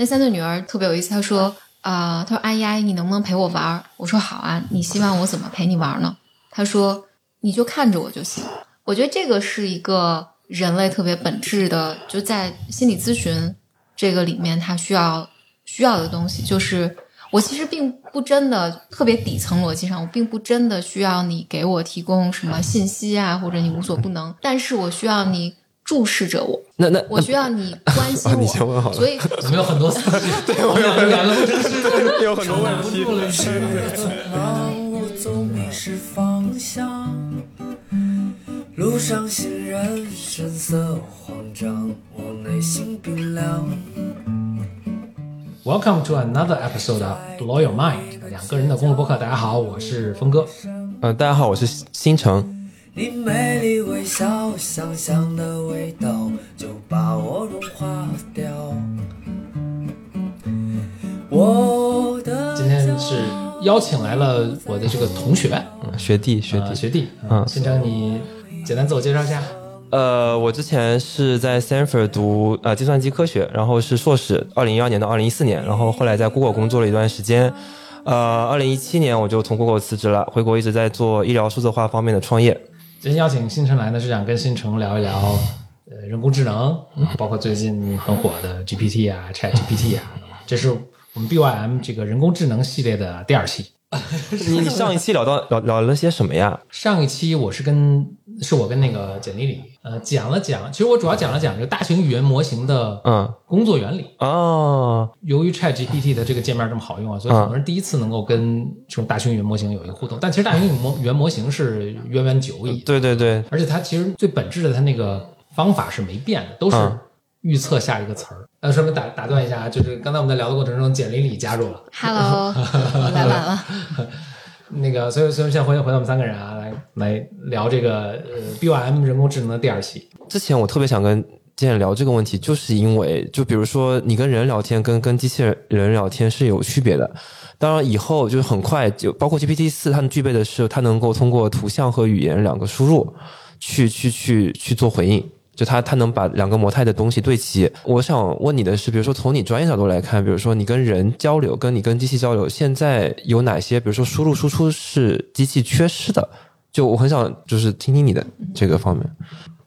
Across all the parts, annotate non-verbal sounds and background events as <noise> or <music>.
那三岁女儿特别有意思，她说：“啊、她说阿姨阿姨，你能不能陪我玩？”我说：“好啊，你希望我怎么陪你玩呢？”她说：“你就看着我就行。”我觉得这个是一个人类特别本质的，就在心理咨询这个里面，他需要需要的东西，就是我其实并不真的特别底层逻辑上，我并不真的需要你给我提供什么信息啊，或者你无所不能，但是我需要你注视着我，那那我需要你关心 <laughs> 啊你先问好我，了。所以我们有很多 <laughs> 思绪，对我们两个两个不真实，有很多问题。匆忙，我总迷失方向。路上行人神色慌张，我内心冰凉。Welcome to another episode of Blow Your Mind，两个人的公路播客。大家好，我是峰哥。嗯，大家好，我是星辰。你美丽微笑，香香的味道就把我融化掉。我的今天是邀请来了我的这个同学，嗯学弟，学弟，呃学弟，嗯新成，你简单自我介绍一下。呃，我之前是在 Stanford 读呃计算机科学，然后是硕士，二零一二年到二零一四年，然后后来在 Google 工作了一段时间。呃，二零一七年我就从 Google 辞职了，回国一直在做医疗数字化方面的创业。今天邀请新城来呢，是想跟新城聊一聊呃人工智能，包括最近很火的 GPT 啊、Chat GPT 啊，这是我们 BYM 这个人工智能系列的第二期。你你上一期聊到聊聊了些什么呀？上一期我是跟是我跟那个简历里呃讲了讲，其实我主要讲了讲这个大型语言模型的嗯工作原理。哦，由于 Chat GPT 的这个界面这么好用啊，所以很多人第一次能够跟这种大型语言模型有一个互动。但其实大型语言模语言模型是渊源久矣，对对对，而且它其实最本质的它那个方法是没变的，都是嗯预测下一个词儿。那顺便打打断一下，就是刚才我们在聊的过程中，简历里加入了。Hello，<laughs> 我来晚了。<laughs> 那个，所以所以现在回回到我们三个人啊，来来聊这个呃 BOM 人工智能的第二期。之前我特别想跟健聊这个问题，就是因为就比如说你跟人聊天跟跟机器人聊天是有区别的。当然以后就是很快就包括 GPT 四，它们具备的是它能够通过图像和语言两个输入去去去去做回应。就它，它能把两个模态的东西对齐。我想问你的是，比如说从你专业角度来看，比如说你跟人交流，跟你跟机器交流，现在有哪些，比如说输入输出是机器缺失的？就我很想就是听听你的这个方面。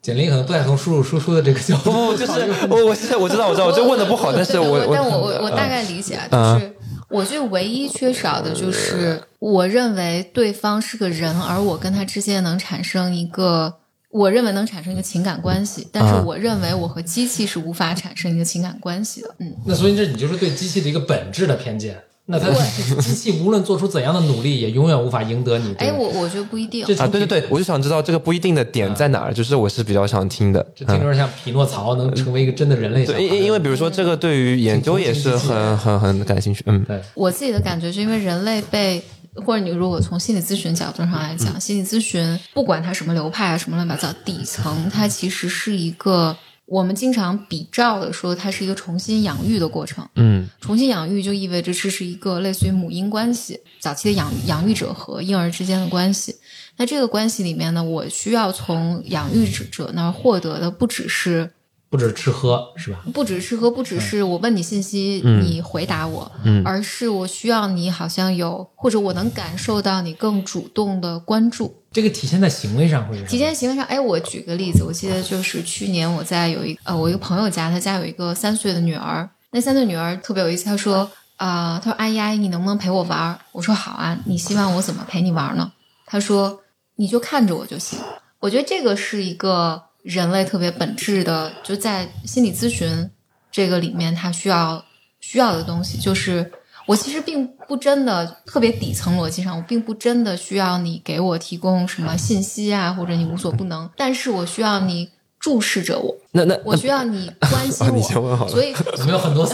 简历可能不太从输入输出的这个角度，不，就是我我现在我知道我知道，我就问的不好，但是我 <laughs> 但我我我我大概理解啊，就是我觉得唯一缺少的就是，我认为对方是个人，而我跟他之间能产生一个，我认为能产生一个情感关系，但是嗯我认为我和机器是无法产生一个情感关系的。嗯，那所以这你就是对机器的一个本质的偏见。那它 <laughs> 机器无论做出怎样的努力，也永远无法赢得你。哎，我我觉得不一定。这啊，对对对，我就想知道这个不一定的点在哪儿，就是我是比较想听的。这听着像匹诺曹能成为一个真的人类。对，因因为比如说这个对于研究也是很很很感兴趣。嗯，对，我自己的感觉是因为人类被，或者你如果从心理咨询角度上来讲，心理咨询不管它什么流派啊，什么乱七八糟，底层它其实是一个我们经常比照的说，它是一个重新养育的过程。嗯重新养育就意味着这是一个类似于母婴关系，早期的养养育者和婴儿之间的关系。那这个关系里面呢，我需要从养育者那儿获得的不只是不止吃喝是吧？不止吃喝不只是我问你信息，你回答我，嗯而是我需要你好像有，或者我能感受到你更主动的关注。这个体现在行为上会是？体现行为上，哎，我举个例子，我记得就是去年我在有一呃，我一个朋友家，他家有一个三岁的女儿，那三岁女儿特别有意思，她说啊、她说阿姨阿姨，你能不能陪我玩儿？我说好啊，你希望我怎么陪你玩呢？她说你就看着我就行。我觉得这个是一个人类特别本质的，就在心理咨询这个里面，他需要需要的东西，就是我其实并不真的特别底层逻辑上，我并不真的需要你给我提供什么信息啊，或者你无所不能，但是我需要你注视着我，那那我需要你关心 <laughs> 啊我，你先问好了。所以 <laughs> 我们有很多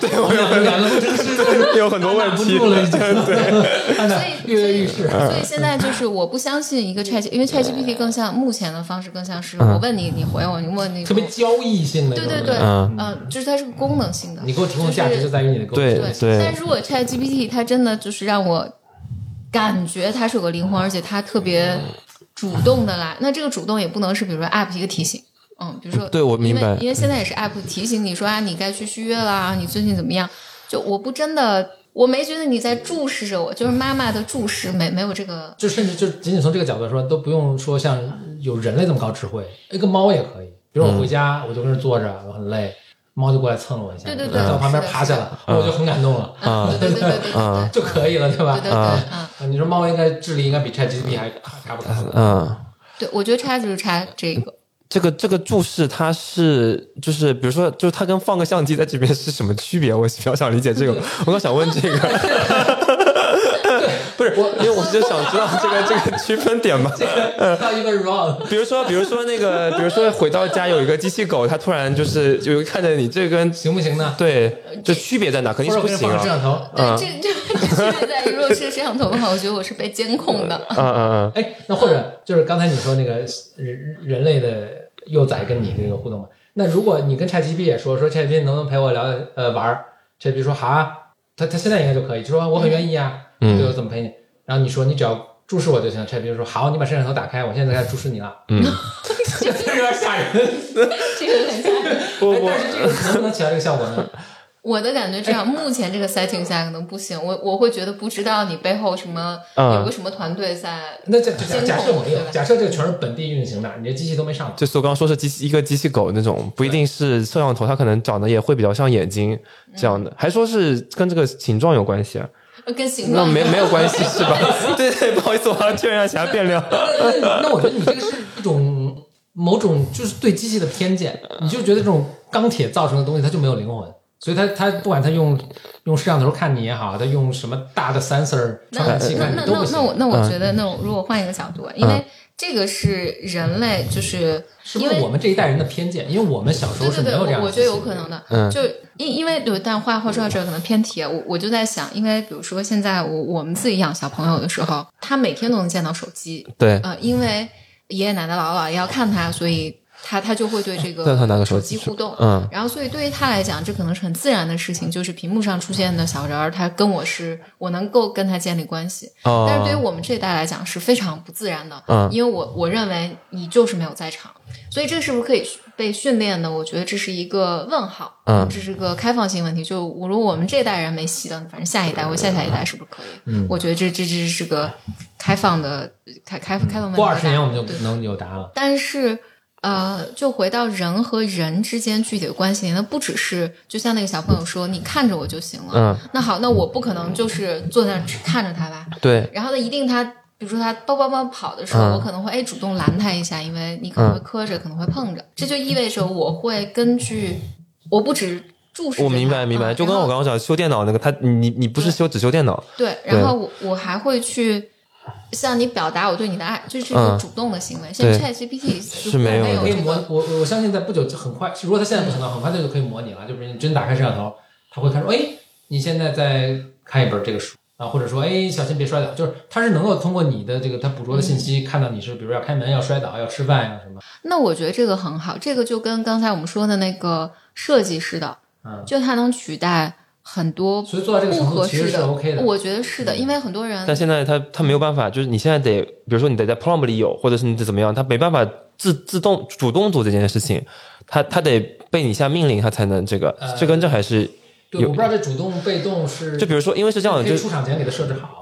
对我们两个两个不真实，有很多问题不住了已经，对，所以跃跃欲试。所以现在就是我不相信一个 Chat，因为 ChatGPT 更像目前的方式更像是嗯。我问你，你回我，你问你特别交易性的，对对对，嗯嗯，就是它是个功能性的。你给我提供价值就在于你的沟通。对对对。但是如果 Chat GPT 它真的就是让我感觉它是有个灵魂，而且它特别主动的来，那这个主动也不能是比如说 App 一个提醒。嗯，比如说，对我明白因为因为现在也是 app 提醒你说啊，你该去续约啦，你最近怎么样？就我不真的，我没觉得你在注视着我，就是妈妈的注视，没没有这个。就甚至就仅仅从这个角度来说，都不用说像有人类这么高智慧，一个猫也可以。比如我回家，我就跟这坐着，我很累，猫就过来蹭了我一下，对对对在我旁边趴下了，我就很感动了，嗯，对对对 <laughs> 就可以了，对吧？对对对，啊你说猫应该智力应该比 ChatGPT 还还不高？嗯。对，我觉得差就是差这个。这个这个注释它是就是比如说就是它跟放个相机在这边是什么区别？我比较想理解这个，我刚想问这个，<laughs> 不是我，因为我就想知道这个这个区分点嘛。Not even wrong。比如说比如说那个比如说回到家有一个机器狗，它突然就是就看着你，这跟行不行呢？对这区别在哪？肯定是不行者我给你放个摄啊。像头。对，这这这区别在于，如果是摄像头的话，我觉得我是被监控的。嗯嗯嗯，哎，那或者就是刚才你说那个人人类的幼崽跟你这个互动嘛？那如果你跟 ChatGPT 也说说 ChatGPT 能不能陪我聊呃玩儿？ChatGPT 说好啊，他他现在应该就可以，就说我很愿意啊，嗯对我怎么陪你？然后你说你只要注视我就行，ChatGPT 说好，你把摄像头打开，我现在开始注视你了。嗯，<laughs> 这有点吓人。这个很吓人。<laughs> 哎我我但是这个能不能起到这个效果呢？我的感觉这样，目前这个 setting 下可能不行。我我会觉得不知道你背后什么嗯有个什么团队在。那假假假设没有，假设这个全是本地运行的，你这机器都没上。就是我刚刚说是机器一个机器狗那种，不一定是摄像头，它可能长得也会比较像眼睛这样的，还说是跟这个形状有关系啊？呃跟形那没没有关系是吧？<laughs> 对对，不好意思，我要确认一下变量。<laughs> 那我觉得你这个是一种某种就是对机器的偏见，你就觉得这种钢铁造成的东西它就没有灵魂，所以它它不管它用用摄像头看你也好，它用什么大的 sensor 传感器那看你都不行。那那那我那嗯我觉得，那我如果换一个角度，啊，因为这个是人类，就是因为是不是我们这一代人的偏见？因为我们小时对对对，候是没有这样我我觉。得有可能的，嗯就因因为对，但话话说到这儿可能偏题，我我就在想，因为比如说现在我我们自己养小朋友的时候，他每天都能见到手机，对，呃，因为爷爷奶奶姥姥姥爷要看他，所以他他就会对这个他拿个手手机机互动，嗯然后所以对于他来讲，这可能是很自然的事情，就是屏幕上出现的小人儿，他跟我是我能够跟他建立关系，哦，但是对于我们这一代来讲是非常不自然的，嗯因为我我认为你就是没有在场，所以这是不是可以被训练的？我觉得这是一个问号，嗯这是个开放性问题。就我如果我们这一代人没戏了，反正下一代或下下一代是不是可以？嗯我觉得这这这是个开放的开开开放问题。过二十年我们就对能有答案了。但是，呃，就回到人和人之间具体的关系，那不只是就像那个小朋友说，你看着我就行了。嗯，那好，那我不可能就是坐在那儿只看着他吧？对，然后呢，一定他，比如说他叭叭叭跑的时候，嗯。我可能会哎主动拦他一下，因为你可能会磕着，可能会碰着，这就意味着我会根据，我不止注视我明白明白，嗯就跟我刚刚讲修电脑那个，他你你不是修只修电脑，对，然后我我还会去向你表达我对你的爱，这是一个嗯主动的行为。现在对 ChatGPT <laughs> 是没有可以没有，模我我相信在不久就很快，如果它现在不行的话，很快它就可以模拟了。就是你真打开摄像头，它会看说，哎，你现在在看一本这个书啊，或者说，哎，小心别摔倒。就是它是能够通过你的这个它捕捉的信息，看到你是比如要开门、要摔倒、要吃饭呀什么。那我觉得这个很好，这个就跟刚才我们说的那个设计似的，嗯就它能取代很多所以做到这个不程度其实是合适的。OK 的。我觉得是的，因为很多人但现在他他没有办法，就是你现在得，比如说你得在 prompt 里有，或者是你得怎么样，他没办法自自动主动做这件事情，他他得被你下命令，他才能这个，呃这跟这还是对，有我不知道这主动被动是就比如说，因为是这样的，出厂前给他设置好？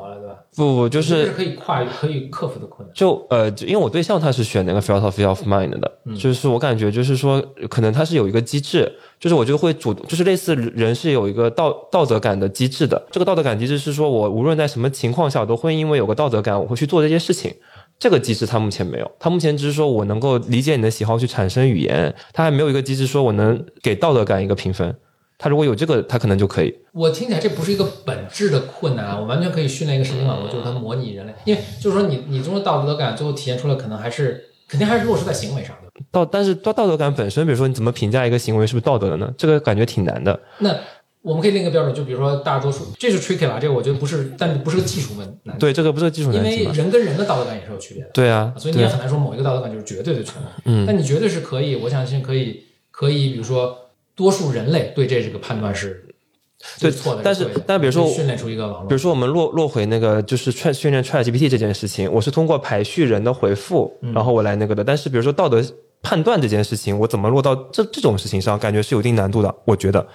不不就是是可以跨可以克服的困难。就呃，就因为我对象他是选那个 philosophy of mind 的，就是我感觉就是说，可能他是有一个机制，就是我就会主，就是类似人是有一个道道德感的机制的。这个道德感机制是说我无论在什么情况下，我都会因为有个道德感，我会去做这些事情。这个机制他目前没有，他目前只是说我能够理解你的喜好去产生语言，他还没有一个机制说我能给道德感一个评分。他如果有这个，他可能就可以。我听起来这不是一个本质的困难啊，我完全可以训练一个神经网络，就是它模拟人类，因为就是说你你中的道德感最后体现出来，可能还是肯定还是落实在行为上的。道，但是道道德感本身，比如说你怎么评价一个行为是不是道德的呢？这个感觉挺难的。那我们可以定一个标准，就比如说大多数，这是 tricky 了，这个我觉得不是，但不是个技术问难题，对，这个不是技术因为难题吗？人跟人的道德感也是有区别的，对啊，所以你也很难说某一个道德感就是绝对的权威。嗯但你绝对是可以，我相信可以，可以，比如说多数人类对这这个判断是对错的，但是但比如说训练出一个网络比如，说我们落落回那个就是 Chat 训练 Chat GPT 这件事情，我是通过排序人的回复，然后我来那个的。但是比如说道德判断这件事情，我怎么落到这这种事情上，感觉是有一定难度的。我觉得，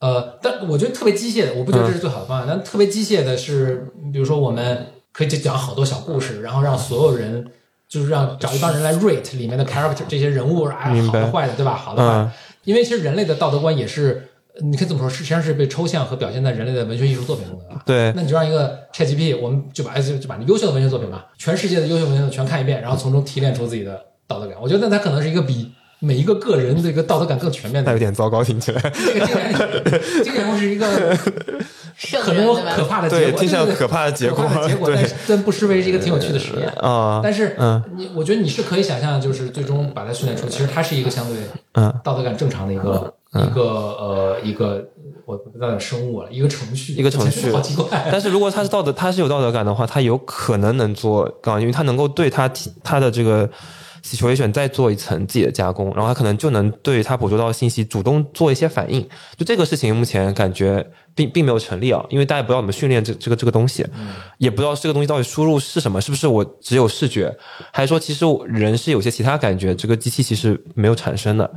呃，但我觉得特别机械的，我不觉得这是最好的方案。但特别机械的是，比如说我们可以就讲好多小故事，然后让所有人就是让找一帮人来 rate 里面的 character 这些人物，哎，好的坏的，对吧？好的坏的嗯，因为其实人类的道德观也是，你可以这么说，实际上是被抽象和表现在人类的文学艺术作品中的吧。对那你就让一个 ChatGPT，我们就把哎就就把优秀的文学作品吧，全世界的优秀文学作品全看一遍，然后从中提炼出自己的道德感。我觉得那它可能是一个比每一个个人这个道德感更全面的那有点糟糕，听起来。<laughs> 这个这个这个人物是一个圣可能有可怕的结果，对听起来可怕的结果。结果，对但是但不失为是一个挺有趣的实验。啊，但是，嗯。你我觉得你是可以想象，就是最终把它训练出，其实它是一个相对嗯。道德感正常的一个一个呃一个我不知道叫生物了，一个程序，一个程序。<laughs> 好奇怪。但是如果他是道德，他是有道德感的话，他有可能能做更好，因为他能够对他提他的这个 situation 再做一层自己的加工，然后他可能就能对他捕捉到的信息主动做一些反应。就这个事情，目前感觉并并没有成立啊，因为大家不知道怎么训练这这个这个东西，也不知道这个东西到底输入是什么，是不是我只有视觉，还是说其实人是有些其他感觉，这个机器其实没有产生的。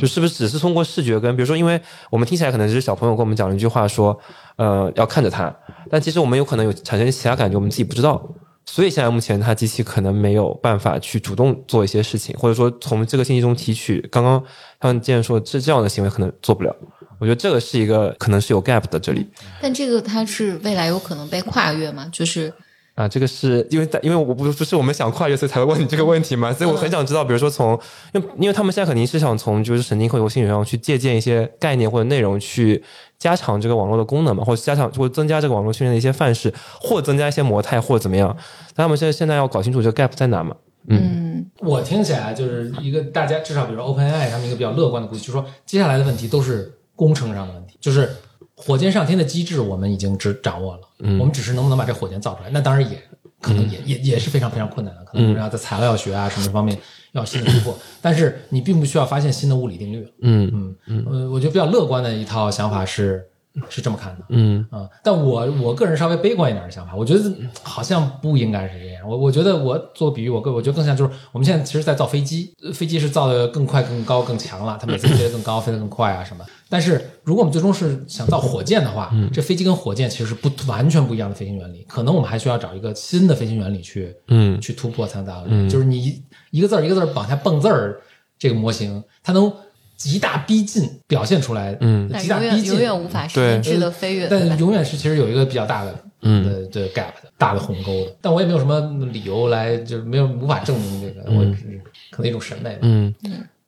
就是不是只是通过视觉跟，比如说，因为我们听起来可能只是小朋友跟我们讲了一句话说，呃，要看着它，但其实我们有可能有产生其他感觉，我们自己不知道。所以现在目前它机器可能没有办法去主动做一些事情，或者说从这个信息中提取。刚刚他们既然说这这样的行为可能做不了，我觉得这个是一个可能是有 gap 的这里。但这个它是未来有可能被跨越吗？就是啊，这个是因为在因为我不不是我们想跨越，所以才会问你这个问题嘛，所以我很想知道，比如说从，因为因为他们现在肯定是想从就是神经科学、心理学上去借鉴一些概念或者内容，去加强这个网络的功能嘛，或者加强或者增加这个网络训练的一些范式，或增加一些模态，或怎么样。但他们现在现在要搞清楚这个 gap 在哪嘛？嗯，我听起来就是一个大家至少比如说 OpenAI 他们一个比较乐观的估计，就是说接下来的问题都是工程上的问题，就是火箭上天的机制我们已经只掌握了，我们只是能不能把这火箭造出来，那当然也可能也、也也是非常非常困难的，可能要在材料学啊什么方面要有新的突破，但是你并不需要发现新的物理定律，嗯嗯，呃，我觉得比较乐观的一套想法是是这么看的，嗯啊、但我我个人稍微悲观一点的想法，我觉得好像不应该是这样。我我觉得我做比喻，我更我觉得更像就是我们现在其实在造飞机，呃飞机是造的更快、更高、更强了，它每次飞得更高、飞得更快啊什么。但是如果我们最终是想造火箭的话，这飞机跟火箭其实是不完全不一样的飞行原理，可能我们还需要找一个新的飞行原理去嗯去突破才能达到。就是你一一个字儿一个字儿往下蹦字儿，这个模型它能极大逼近表现出来，嗯。但极大逼近。永远永远无法实现质的飞跃，但永远是其实有一个比较大的嗯。的的 gap 的大的鸿沟的。但我也没有什么理由来，就是没有无法证明这个，我只是可能一种审美吧。嗯，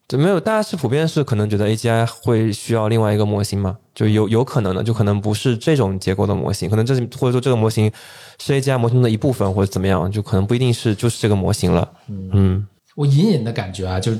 就没有，大家是普遍是可能觉得 AGI 会需要另外一个模型嘛？就有有可能的，就可能不是这种结构的模型，可能这是或者说这个模型是 AGI 模型的一部分，或者怎么样，就可能不一定是就是这个模型了。嗯。我隐隐的感觉啊，就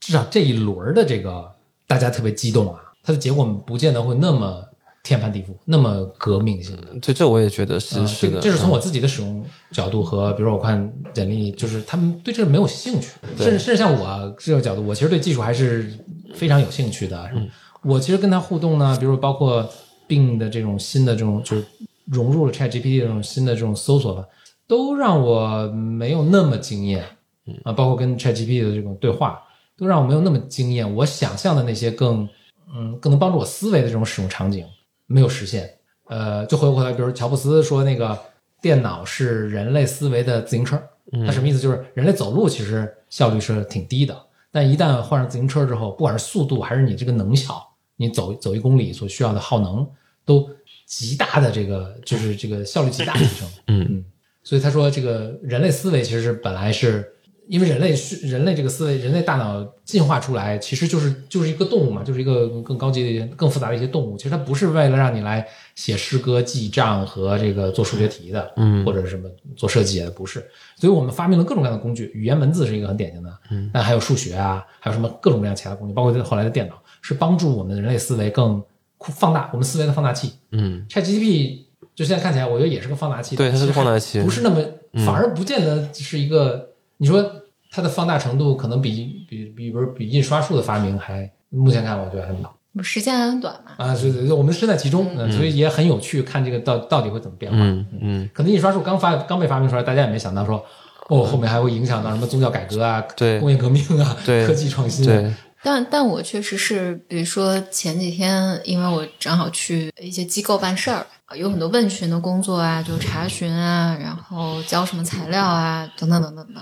至少这一轮儿的这个大家特别激动啊，它的结果不见得会那么天翻地覆，那么革命性的。这这我也觉得是、啊是的，这个这是从我自己的使用角度和，比如说我看简历，就是他们对这个没有兴趣，甚至甚至像我这个角度，我其实对技术还是非常有兴趣的。嗯。我其实跟他互动呢，比如说包括 Bing 的这种新的这种，就是融入了 ChatGPT 这种新的这种搜索吧，都让我没有那么惊艳。嗯。啊，包括跟 ChatGPT 的这种对话，都让我没有那么惊艳。我想象的那些更嗯更能帮助我思维的这种使用场景没有实现。呃，就回过头来，比如乔布斯说那个电脑是人类思维的自行车，他什么意思？就是人类走路其实效率是挺低的，但一旦换上自行车之后，不管是速度还是你这个能效，你走走一公里所需要的耗能都极大的这个就是这个效率极大提升。嗯所以他说，这个人类思维其实是本来是因为人类是人类这个思维，人类大脑进化出来其实就是就是一个动物嘛，就是一个更高级的、更复杂的一些动物。其实它不是为了让你来写诗歌、记账和这个做数学题的，嗯或者是什么做设计的，不是。所以我们发明了各种各样的工具，语言文字是一个很典型的，嗯，但还有数学啊，还有什么各种各样其他工具，包括后来的电脑，是帮助我们人类思维更放大我们思维的放大器。嗯 ChatGPT 就现在看起来，我觉得也是个放大器，对它是个放大器不是那么，反而不见得是一个。你说它的放大程度可能比比比比如比印刷术的发明还，目前看我觉得还早时间还很短嘛。啊，对对对我们身在其中，嗯。所以也很有趣，看这个到到底会怎么变化。嗯。嗯。可能印刷术刚发刚被发明出来，大家也没想到说，哦，后面还会影响到什么宗教改革啊、对。工业革命啊、对。科技创新啊。对，但但我确实是，比如说前几天，因为我正好去一些机构办事儿，有很多问询的工作啊，就查询啊，然后交什么材料啊，等等等等的。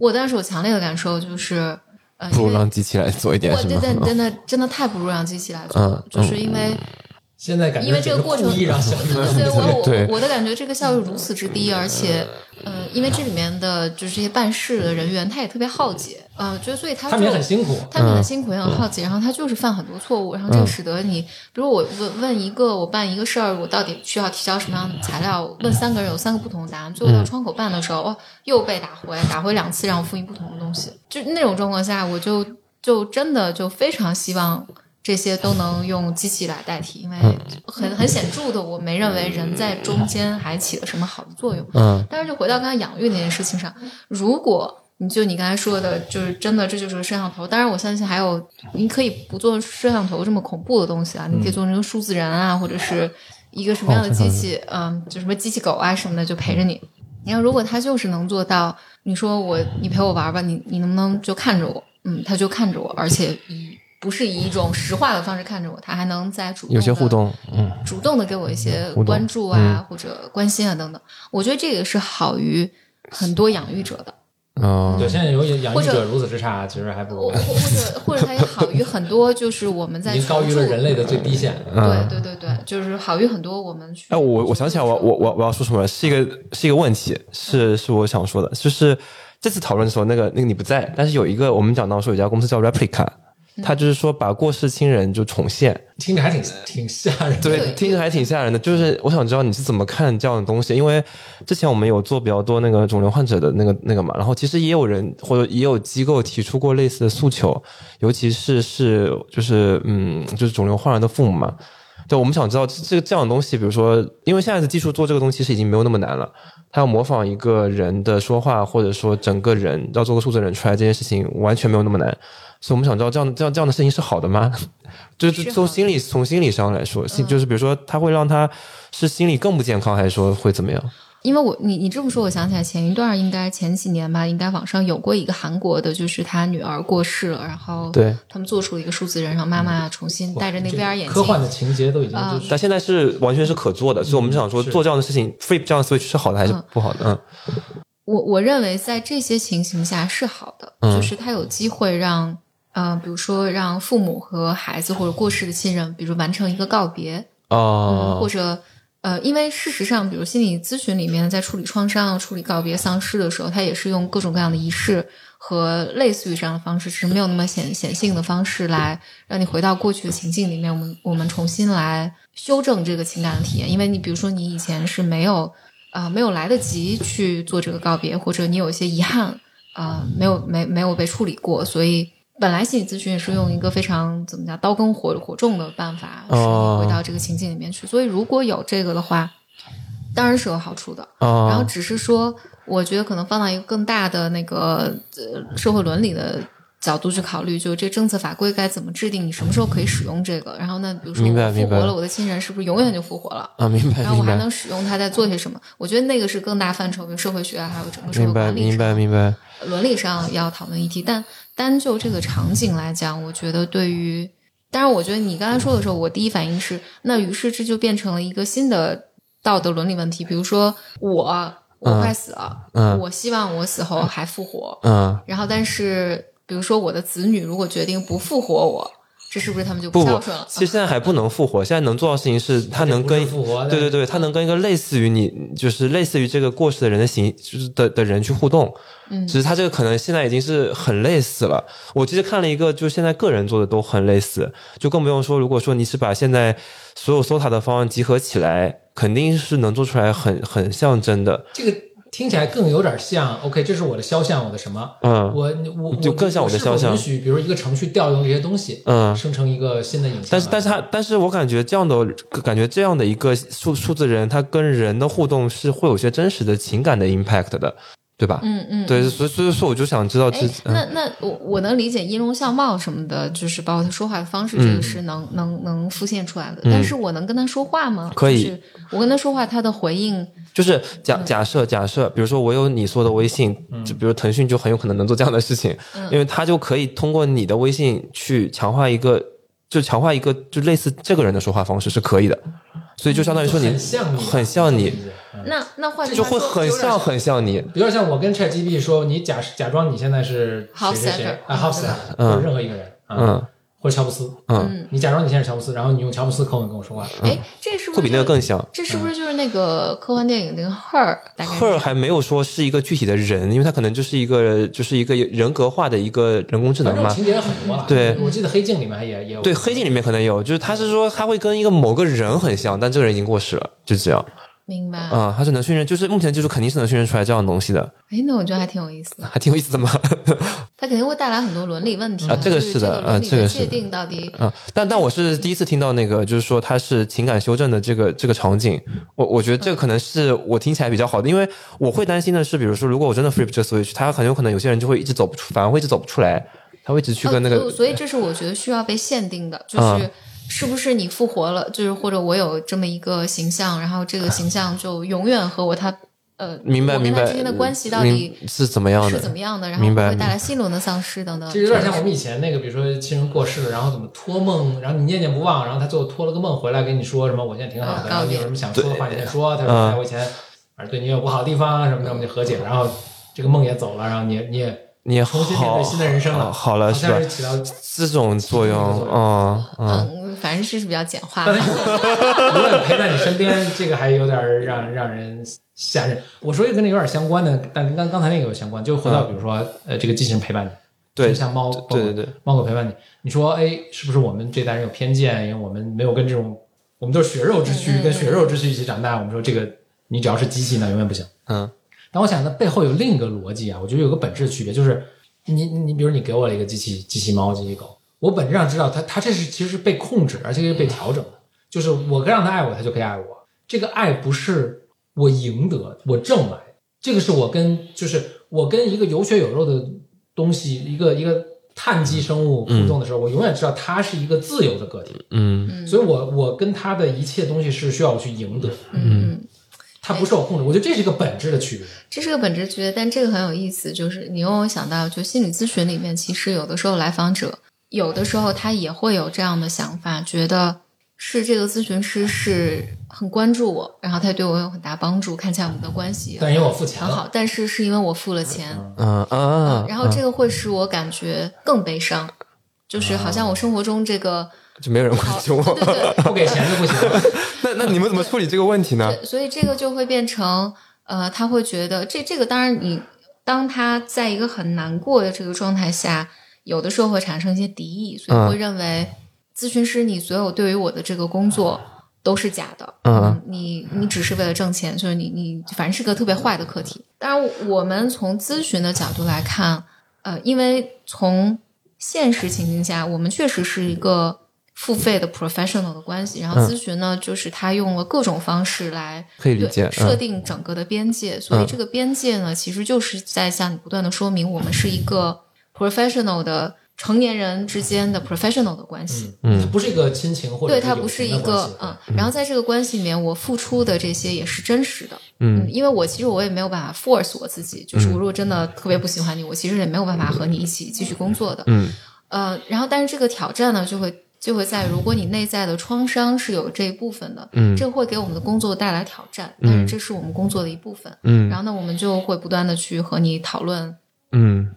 我当时有强烈的感受，就是呃，不如让机器来做一点我真？的真的真的太不如让机器来做了，嗯就是因为现在感觉因为这个过程简直故意让小孩子对我对我我的感觉，这个效率如此之低，而且呃，因为这里面的就是这些办事的人员，他也特别好奇，呃，就所以他他们也就很辛苦。他们很辛苦，也很好奇，然后他就是犯很多错误，然后这个使得你，比如我问问一个，我办一个事儿，我到底需要提交什么样的材料？问三个人有三个不同的答案，最后到窗口办的时候，哇，又被打回，打回两次，让我复印不同的东西。就那种状况下，我就就真的就非常希望这些都能用机器来代替，因为很很显著的，我没认为人在中间还起了什么好的作用。嗯但是就回到刚才养育那件事情上，如果你就你刚才说的，就是真的这就是个摄像头。当然，我相信还有你可以不做摄像头这么恐怖的东西啊，你可以做成个数字人啊，或者是一个什么样的机器，嗯，就什么机器狗啊什么的，就陪着你。你看，如果他就是能做到，你说我你陪我玩吧，你你能不能就看着我？嗯，他就看着我，而且以不是以一种实话的方式看着我，他还能在主动有些互动，嗯，主动的给我一些关注啊，或者关心啊等等。我觉得这个是好于很多养育者的，嗯对，现在有养育者如此之差，其实还不如或或者或者它也好于很多，就是我们在已经高于了人类的最低线。对对对对，就是好于很多我们去。哎，我我想起来我，我我我要说什么了，是一个是一个问题，是是我想说的，就是这次讨论的时候，那个那个你不在，但是有一个我们讲到说有一家公司叫 Replica，它就是说把过世亲人就重现，听着还挺挺吓人的。对，对听着还挺吓人的。就是我想知道你是怎么看这样的东西，因为之前我们有做比较多那个肿瘤患者的那个那个嘛，然后其实也有人或者也有机构提出过类似的诉求，尤其是是就是嗯，就是肿瘤患者的父母嘛。对，我们想知道这个这样的东西，比如说，因为现在的技术做这个东西其实已经没有那么难了，他要模仿一个人的说话，或者说整个人要做个数字人出来，这件事情完全没有那么难。所以我们想知道这样这样这样的事情是好的吗？<laughs> 就是从心理从心理上来说，心就是比如说，他会让他是心理更不健康，还是说会怎么样？因为我你你这么说，我想起来前一段应该前几年吧，应该网上有过一个韩国的，就是他女儿过世了，然后对。他们做出了一个数字人，让妈妈重新戴着那 VR 眼镜，科幻的情节都已经啊就是但现在是完全是可做的，所以我们想说做这样的事情，flip 这样的 switch 是好的还是不好的？嗯。我我认为在这些情形下是好的，嗯。就是他有机会让，呃，比如说让父母和孩子或者过世的亲人，比如完成一个告别，嗯，哦或，者呃，因为事实上，比如心理咨询里面在处理创伤、处理告别、丧失的时候，他也是用各种各样的仪式和类似于这样的方式，只是没有那么显显性的方式来让你回到过去的情境里面，我们我们重新来修正这个情感的体验。因为你比如说你以前是没有啊、呃没有来得及去做这个告别，或者你有一些遗憾啊、呃没有没没有被处理过，所以。本来心理咨询也是用一个非常怎么讲刀耕火火种的办法，是回到这个情境里面去。所以如果有这个的话，当然是有好处的。然后哦，只是说，我觉得可能放到一个更大的那个呃社会伦理的角度去考虑，就这政策法规该怎么制定，你什么时候可以使用这个？然后呢，比如说我复活了，我的亲人是不是永远就复活了？啊，明白然后我还能使用它在做些什么？我觉得那个是更大范畴，比如社会学啊，还有整个社会管理明白上明白，伦理上要讨论议题，但单就这个场景来讲，我觉得对于，当然，我觉得你刚才说的时候，我第一反应是，那于是这就变成了一个新的道德伦理问题。比如说，我我快死了，嗯我希望我死后还复活，嗯，然后但是比如说我的子女如果决定不复活我，这是不是他们就不不孝顺了？，其实现在还不能复活，现在能做到的事情是，他能跟复活对对对，他能跟一个类似于你，就是类似于这个过世的人的形，就是的的人去互动。嗯只是他这个可能现在已经是很类似了。我其实看了一个，就是现在个人做的都很类似，就更不用说，如果说你是把现在所有 SOTA 的方案集合起来，肯定是能做出来很很像真的。这个听起来更有点像，OK，这是我的肖像，我的什么？嗯我我就更像我的肖像允许，比如一个程序调用这些东西，嗯生成一个新的影像。但是，但是它，但是我感觉这样的，感觉这样的一个数数字人，他跟人的互动是会有些真实的情感的 impact 的。对吧？嗯嗯，对，所以所以说我就想知道这哎，嗯那那我我能理解音容笑貌什么的，就是包括他说话的方式，这个是能、能能浮现出来的。但是我能跟他说话吗？嗯可以就是我跟他说话，他的回应，就是假假设假设，比如说我有你说的微信，就比如腾讯就很有可能能做这样的事情，因为他就可以通过你的微信去强化一个，就强化一个就类似这个人的说话方式是可以的，所以就相当于说你很像你，很像你，嗯那那换句就会，很像很像你，比如像我跟 ChatGPT 说，你假假装你现在是谁谁谁啊 h o f s t a d 嗯或者任何一个人啊，嗯或者乔布斯，嗯，你假装你现在是乔布斯，然后你用乔布斯口吻跟我说话，哎，这是不是会比那个更像。这是不是就是那个科幻电影那个 Her？大概是 Her 还没有说是一个具体的人，因为他可能就是一个就是一个人格化的一个人工智能嘛情。节很多了。对我记得黑镜里面也也有。对，黑镜里面可能有，就是他是说他会跟一个某个人很像，但这个人已经过世了，就这样明白？啊、它是能训练，就是目前技术肯定是能训练出来这样的东西的，哎，那我觉得还挺有意思的。还挺有意思的嘛。<laughs> 它肯定会带来很多伦理问题啊这个是的啊这个是的定到底啊，但但我是第一次听到那个，就是说它是情感修正的这个这个场景，我我觉得这个可能是我听起来比较好的，因为我会担心的是，比如说如果我真的 flip 这 switch，它很有可能有些人就会一直走不出，反而会一直走不出来，他会一直去跟那个呃所所以这是我觉得需要被限定的，就是啊是不是你复活了，就是或者我有这么一个形象，然后这个形象就永远和我他呃，我跟明白明白他之间的关系到底是怎么样的？是怎么样的，然后会带来新一轮的丧失等等。这有点像我们以前那个，比如说亲人过世了，然后怎么托梦，然后你念念不忘，然后他最后托了个梦回来跟你说什么，我现在挺好的，嗯然后你有什么想说的话你再说。他说我以前反正对你有不好的地方什么的，我们就和解了，然后这个梦也走了，然后你也你也你也重新面好对新的人生了，好好了是吧起到这种作用，嗯嗯，嗯，反正是比较简化但的是。永远 <laughs> 陪在你身边，这个还有点让让人吓人。我说一个跟这有点相关的，但跟刚刚才那个有相关，就回到比如说，呃，这个机器人陪伴你，对就像猫，对对对，猫狗陪伴你。你说，哎，是不是我们这代人有偏见？因为我们没有跟这种，我们都是血肉之躯，跟血肉之躯一起长大。我们说这个，你只要是机器，那永远不行。嗯但我想，它背后有另一个逻辑啊，我觉得有个本质的区别，就是你你比如你给我了一个机器机器猫、机器狗，我本质上知道他，他这是其实是被控制，而且是被调整的，就是我让他爱我，他就可以爱我。这个爱不是我赢得，我挣来，这个是我跟就是我跟一个有血有肉的东西，一个一个碳基生物互动的时候，我永远知道他是一个自由的个体，嗯。所以我我跟他的一切东西是需要我去赢得，嗯，它不受控制。我觉得这是一个本质的区别。这是个本质区别，但这个很有意思，就是你让我想到，就心理咨询里面，其实有的时候来访者有的时候他也会有这样的想法，觉得是这个咨询师是很关注我，然后他对我有很大帮助，看起来我们的关系但因为我付钱，很好，但是是因为我付了钱，嗯嗯，然后这个会使我感觉更悲伤，就是好像我生活中这个就没有人关，心我。对对对，<laughs> 不给钱就不行。<laughs> 那那你们怎么处理这个问题呢？对，所以这个就会变成，呃，他会觉得这这个当然你当他在一个很难过的这个状态下，有的时候会产生一些敌意，所以嗯。会认为咨询师你所有对于我的这个工作都是假的，嗯，你你只是为了挣钱，就是你你反正是个特别坏的课题。当然，我们从咨询的角度来看，呃，因为从现实情境下，我们确实是一个付费的 professional 的关系，然后嗯。咨询呢，就是他用了各种方式来可以理解对设嗯定整个的边界，所以嗯。这个边界呢，其实就是在向你不断的说明，我们是一个 professional 的成年人之间的 professional 的关系。嗯它不是一个亲情或者对，它不是一个嗯，然后在这个关系里面，我付出的这些也是真实的，嗯。因为我其实我也没有办法 force 我自己，就是我如果真的特别不喜欢你，我其实也没有办法和你一起继续工作的，嗯。呃，然后但是这个挑战呢，就会就会在如果你内在的创伤是有这一部分的，嗯。这会给我们的工作带来挑战，但是这是我们工作的一部分，嗯。然后呢，我们就会不断的去和你讨论。嗯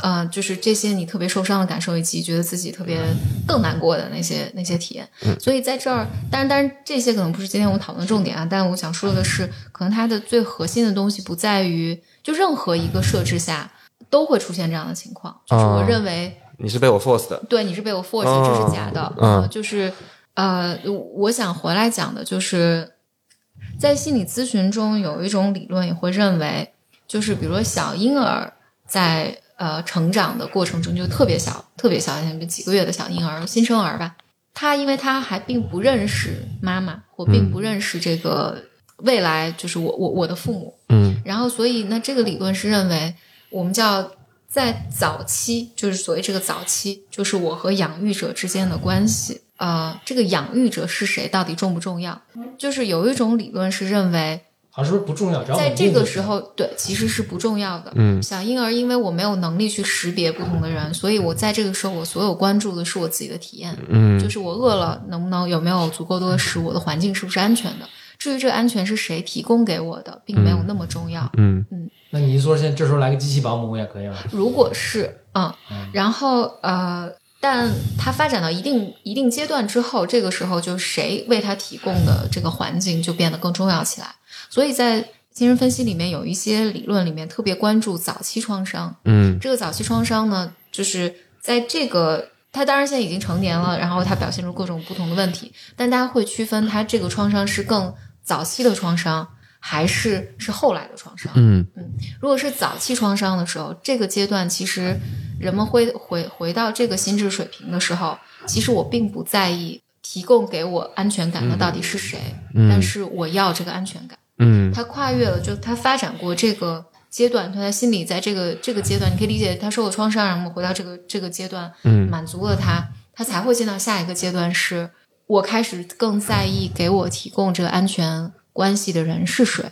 呃，就是这些你特别受伤的感受，以及觉得自己特别更难过的那些那些体验。所以在这儿，当然，当然这些可能不是今天我们讨论的重点啊。但我想说的是，可能它的最核心的东西不在于，就任何一个设置下都会出现这样的情况。就是我哦认为，你是被我 force 的。对你是被我 force，、哦这是假的。嗯呃就是呃，我想回来讲的就是，在心理咨询中有一种理论也会认为，就是比如说小婴儿在呃成长的过程中就特别小，特别小，像几个月的小婴儿、新生儿吧，他因为他还并不认识妈妈，或并不认识这个未来就是我我我的父母，嗯然后所以那这个理论是认为我们叫在早期，就是所谓这个早期，就是我和养育者之间的关系。呃，这个养育者是谁，到底重不重要？就是有一种理论是认为，好像是不是不重要？只要在这个时，候，对，其实是不重要的。嗯小婴儿因为我没有能力去识别不同的人，所以我在这个时候，我所有关注的是我自己的体验，嗯就是我饿了能不能有没有足够多的食物，我的环境是不是安全的。至于这个安全是谁提供给我的，并没有那么重要。嗯嗯那你一说现在这时候来个机器保姆也可以了。如果是嗯，然后呃，但它发展到一定一定阶段之后，这个时候就谁为它提供的这个环境就变得更重要起来。所以在精神分析里面有一些理论里面特别关注早期创伤。嗯这个早期创伤呢，就是在这个他当然现在已经成年了，然后他表现出各种不同的问题，但大家会区分他这个创伤是更早期的创伤，还是是后来的创伤。嗯嗯如果是早期创伤的时候，这个阶段其实人们会回回到这个心智水平的时候，其实我并不在意提供给我安全感的到底是谁，但是我要这个安全感。嗯他跨越了，就他发展过这个阶段，他在心里在这个这个阶段，你可以理解他受过创伤，然后我们回到这个这个阶段，嗯满足了他，他才会进到下一个阶段是，我开始更在意给我提供这个安全关系的人是谁。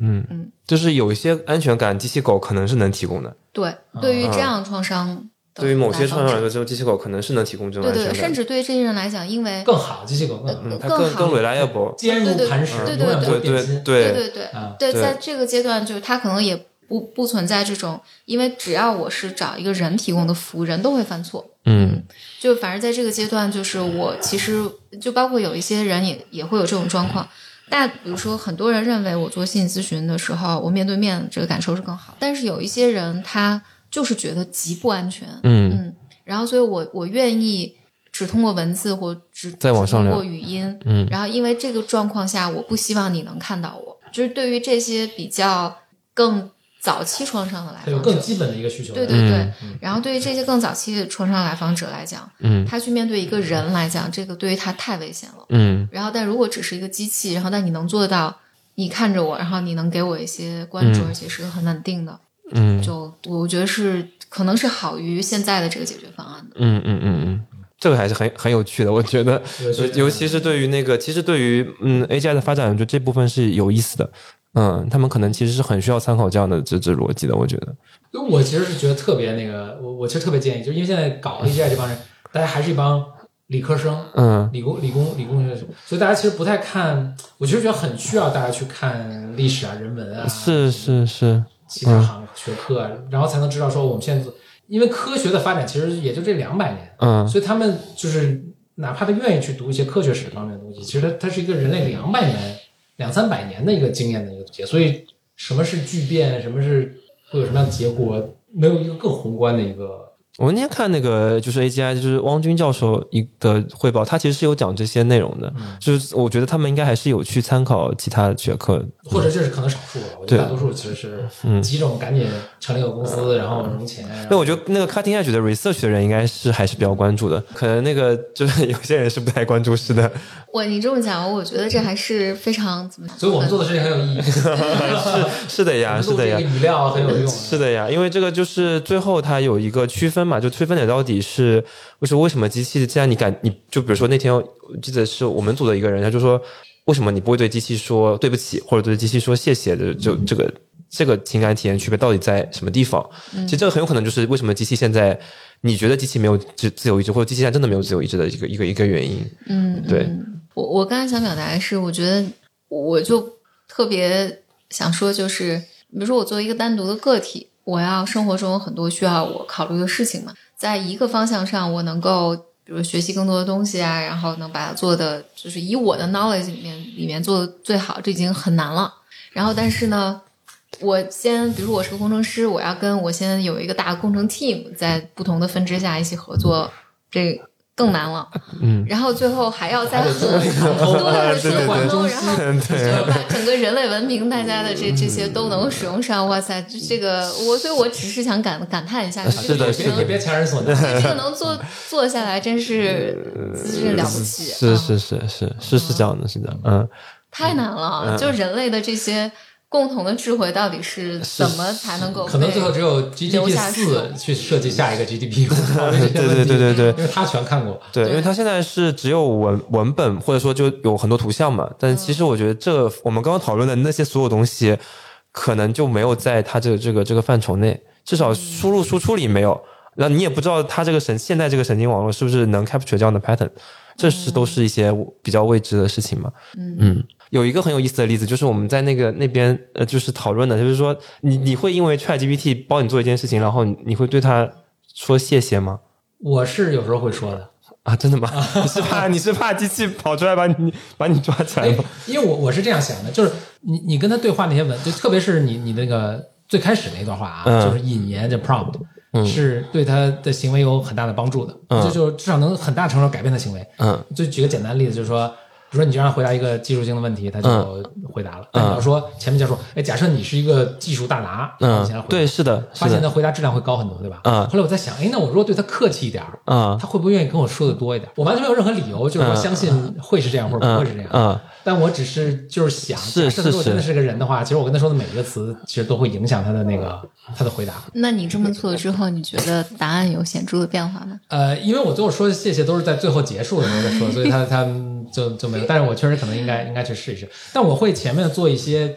嗯嗯就是有一些安全感，机器狗可能是能提供的。对，对于这样创伤的对于某些创伤来说，就机器狗可能是能提供这种对对对，安全感。甚至对于这些人来讲，因为更好，机器狗更好，更好更更 reliable。坚如磐石，对对对对。对对对在这个阶段，就是他可能也不不存在这种，因为只要我是找一个人提供的服务，人都会犯错。嗯就反正在这个阶段，就是我其实就包括有一些人也也会有这种状况。但比如说，很多人认为我做心理咨询的时候，我面对面这个感受是更好，但是有一些人他就是觉得极不安全，嗯。嗯，然后所以我我愿意只通过文字或只在网上聊过语音，嗯。然后因为这个状况下，我不希望你能看到我，就是对于这些比较更早期创伤的来它有访者，更基本的一个需求。对对对，嗯。然后对于这些更早期的创伤来访者来讲，嗯。他去面对一个人来讲，这个对于他太危险了。嗯。然后，但如果只是一个机器，然后但你能做到，你看着我，然后你能给我一些关注，嗯。而且是很稳定的，嗯就我觉得是可能是好于现在的这个解决方案的。嗯嗯嗯嗯，这个还是很很有趣的，我觉得，有趣尤其是对于那个，其实对于嗯 AGI 的发展，就这部分是有意思的。嗯，他们可能其实是很需要参考这样的这这逻辑的，我觉得。因为我其实是觉得特别那个，我我其实特别建议，就是因为现在搞 AGI 这帮人，大家还是一帮理科生、嗯理工、理工、理工学生，所以大家其实不太看。我其实觉得很需要大家去看历史啊、人文啊，是是是，其他行学科啊，然后才能知道说我们现在，因为科学的发展其实也就这两百年，嗯所以他们就是哪怕他愿意去读一些科学史方面的东西，其实它它是一个人类两百年、两三百年的一个经验的一个总结，所以什么是巨变，什么是会有什么样的结果，没有一个更宏观的一个。我那天看那个就是 AGI，就是汪军教授一的汇报，他其实是有讲这些内容的，就是我觉得他们应该还是有去参考其他学科。或者这是可能少数了，我觉得大多数其实是嗯几种赶紧成立个公司，然后融钱。那我觉得那个 cutting edge 的 research 的人应该是还是比较关注的，可能那个就是有些人是不太关注，是的。我你这么讲，我觉得这还是非常怎么？所以我们做的事情很有意义，<laughs> 是是的呀，是的呀这个。语料很有用。是的呀，因为这个就是最后它有一个区分嘛，就区分点到底是就是为什么机器，既然你敢，你就比如说那天我记得是我们组的一个人，他就说为什么你不会对机器说对不起，或者对机器说谢谢的，就这个这个情感体验区别到底在什么地方？其实这个很有可能就是为什么机器现在你觉得机器没有自自由意志，或者机器现在真的没有自由意志的一个一个一个原因。嗯，对嗯我我刚才想表达的是，我觉得我就特别想说，就是比如说我作为一个单独的个体，我要生活中有很多需要我考虑的事情嘛，在一个方向上，我能够比如学习更多的东西啊，然后能把它做的就是以我的 knowledge 里面里面做的最好，这已经很难了。然后但是呢。我先，比如我是个工程师，我要跟我先有一个大工程 team，在不同的分支下一起合作，这更难了。嗯，然后最后还要再和 <laughs> 对对对学对环中，然后就是把整个人类文明大家的这这些都能使用上。哇塞，这这个我，所以我只是想感感叹一下，是的是的这个能别别强人所难。<laughs> 这个能做做下来，真是真是了不起。是啊是是是是是这样的，是的，嗯。太难了。嗯就人类的这些共同的智慧，到底是怎么才能够可能最后只有 GDP 下四去设计下一个 GDP，对 <laughs> 问题对对对对因为他全看过。对，因为他现在是只有文文本，或者说就有很多图像嘛。但其实我觉得这我们刚刚讨论的那些所有东西，可能就没有在它这个这个这个范畴内，至少输入输出里没有。那你也不知道它这个神现在这个神经网络是不是能 capture 这样的 pattern，这是都是一些比较未知的事情嘛。嗯有一个很有意思的例子，就是我们在那个那边呃，就是讨论的，就是说你你会因为 ChatGPT 帮你做一件事情，然后你你会对他说谢谢吗？我是有时候会说的，啊，真的吗？你 <laughs> 是怕你是怕机器跑出来把你把你抓起来哎吗？，因为我我是这样想的，就是你你跟他对话那些文，就特别是你你那个最开始那段话啊，嗯就是引言这 prompt，、是对他的行为有很大的帮助的，嗯就就至少能很大程度上改变他行为。嗯就举个简单的例子，就是说，比如说你就让他回答一个技术性的问题，他就回答了。但你要说前面就说，哎，假设你是一个技术大拿，嗯。对，是的，发现他，回答质量会高很多，对吧？嗯。后来我在想，哎，那我如果对他客气一点儿，嗯。他会不会愿意跟我说的多一点？我完全没有任何理由，就是说嗯。相信会是这样或者不会是这样。嗯但我只是就是想，是假设他如果是真的是个人的话，其实我跟他说的每一个词，其实都会影响他的那个他的回答。那你这么做了之后，你觉得答案有显著的变化吗？呃，因为我最后说谢谢都是在最后结束的时候再说，<laughs> 所以他他就就没有。但是我确实可能应该应该去试一试。但我会前面做一些，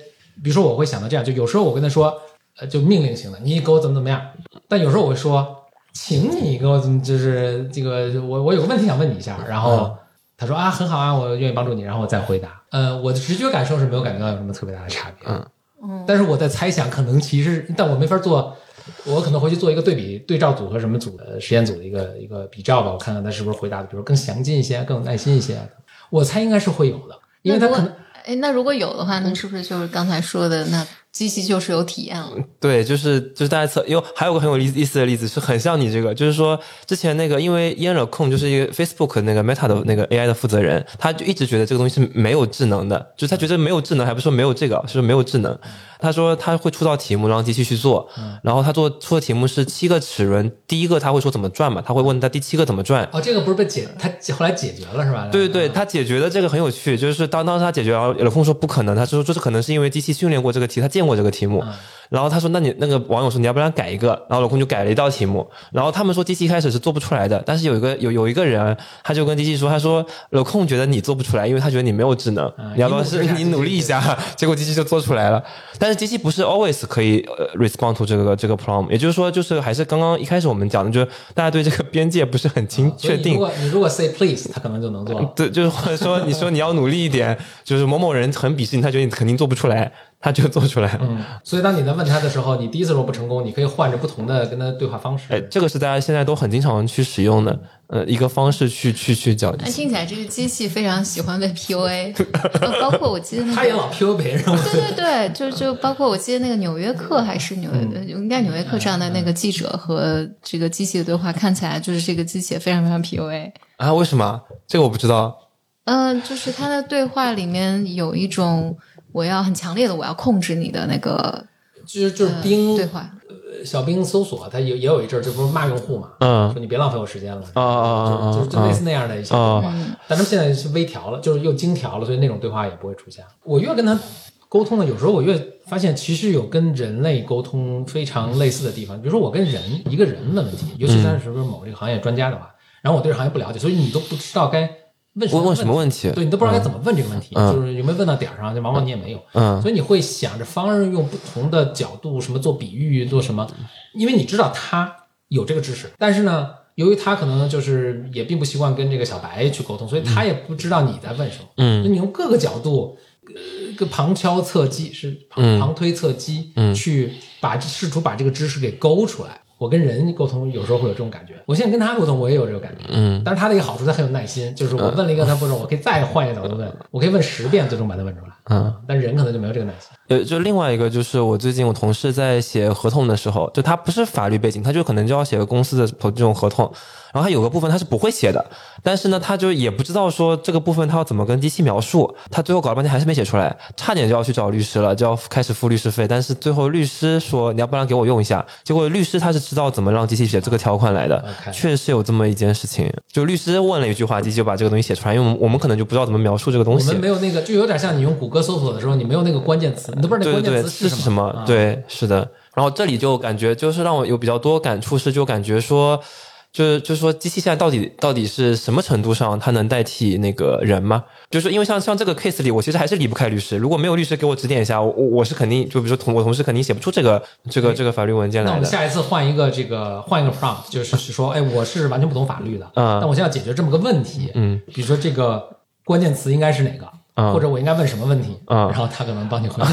比如说我会想到这样，就有时候我跟他说，呃，就命令型的，你给我怎么怎么样。但有时候我会说，请你给我，就是这个我我有个问题想问你一下，然后。他说啊，很好啊，我愿意帮助你，然后我再回答。呃，我的直觉感受是没有感觉到有什么特别大的差别。嗯但是我在猜想，可能其实，但我没法做，我可能回去做一个对比对照组和什么组的实验组的一个一个比照吧，我看看他是不是回答的，比如更详尽一些，更有耐心一些。我猜应该是会有的，因为他可能哎，那如果有的话，那是不是就是刚才说的，那机器就是有体验了？对，就是就是大家测，因为还有个很有意意思的例子，是很像你这个，就是说之前那个，因为烟惹控就是一个 Facebook 那个 Meta 的那个 AI 的负责人，他就一直觉得这个东西是没有智能的，就是他觉得没有智能，还不是说没有这个，是没有智能。他说他会出道题目让机器去做，然后他做出的题目是七个齿轮，第一个他会说怎么转嘛，他会问他第七个怎么转，哦，这个不是被解，他后来解决了是吧？对对对，他解决的这个很有趣，就是当当时他解决，然后有空说不可能，他说这是可能是因为机器训练过这个题，他见过这个题目。然后他说，那你那个网友说你要不然改一个，然后老空就改了一道题目。然后他们说机器一开始是做不出来的，但是有一个有有一个人，他就跟机器说，他说老空觉得你做不出来，因为他觉得你没有智能，你要不要是你努力一下？结果机器就做出来了。但是机器不是 always 可以呃 respond to 这个这个 problem，也就是说，就是还是刚刚一开始我们讲的，就是大家对这个边界不是很清确定。如果你如果 say please，他可能就能做了。对，就是或者说你说你要努力一点，就是某某人很鄙视你，他觉得你肯定做不出来，他就做出来了。嗯，所以当你在问他的时候，你第一次如果不成功，你可以换着不同的跟他对话方式。哎，这个是大家现在都很经常去使用的，呃，一个方式去去去讲。那听起来这个机器非常喜欢被 PUA，<laughs> 呃包括我记得那个。他也老 PUA 别人，对对对，就就包括我记得那个《纽约客》还是纽约，呃应该《纽约客》上的那个记者和这个机器的对话，看起来就是这个机器也非常非常 PUA。啊？为什么？这个我不知道。嗯、就是他的对话里面有一种我要很强烈的我要控制你的那个就是就是呃兵对话。小兵搜索，他也也有一阵儿，这不是骂用户嘛？嗯说你别浪费我时间了。啊啊就就类似那样的一些对啊话，但他们现在是微调了，就是又精调了，所以那种对话也不会出现。我越跟他沟通呢，有时候我越发现其实有跟人类沟通非常类似的地方。比如说我跟人一个人问问题，尤其他是不是某这个行业专家的话，然后我对这行业不了解，所以你都不知道该问什么问问什么题。问题？对你都不知道该怎么问这个问题，嗯就是有没有问到点儿上，就往往你也没有，嗯所以你会想着方式用不同的角度，什么做比喻，做什么，因为你知道他有这个知识，但是呢，由于他可能就是也并不习惯跟这个小白去沟通，所以他也不知道你在问什么，嗯所以你用各个角度，呃，个旁敲侧击是旁嗯旁推侧击，嗯去把试图把这个知识给勾出来。我跟人沟通有时候会有这种感觉，我现在跟他沟通我也有这种感觉，嗯但是他的一个好处，他很有耐心，就是我问了一个他不懂，我可以再换一个角度问，我可以问十遍，最终把它问出来。嗯，但人可能就没有这个耐心。呃，就另外一个就是我最近我同事在写合同的时候，就他不是法律背景，他就可能就要写个公司的投这种合同，然后他有个部分他是不会写的，但是呢，他就也不知道说这个部分他要怎么跟机器描述，他最后搞了半天还是没写出来，差点就要去找律师了，就要开始付律师费，但是最后律师说你要不然给我用一下，结果律师他是知道怎么让机器写这个条款来的确实有这么一件事情，就律师问了一句话，机器就把这个东西写出来，因为我们我们可能就不知道怎么描述这个东西我们。没有那个，就有点像你用谷歌搜索的时候，你没有那个关键词，你都不知道那对对对，关键词是什么？啊对，是的。然后这里就感觉就是让我有比较多感触，是就感觉说，就是就是说，机器现在到底到底是什么程度上它能代替那个人吗？就是因为像像这个 case 里，我其实还是离不开律师。如果没有律师给我指点一下，我我我是肯定就比如说同我同事肯定写不出这个这个这个法律文件来的。那我们下一次换一个这个换一个 prompt，就是是说，哎，我是完全不懂法律的，嗯但我现在要解决这么个问题，嗯，比如说这个关键词应该是哪个，嗯或者我应该问什么问题，嗯然后他可能帮你回答，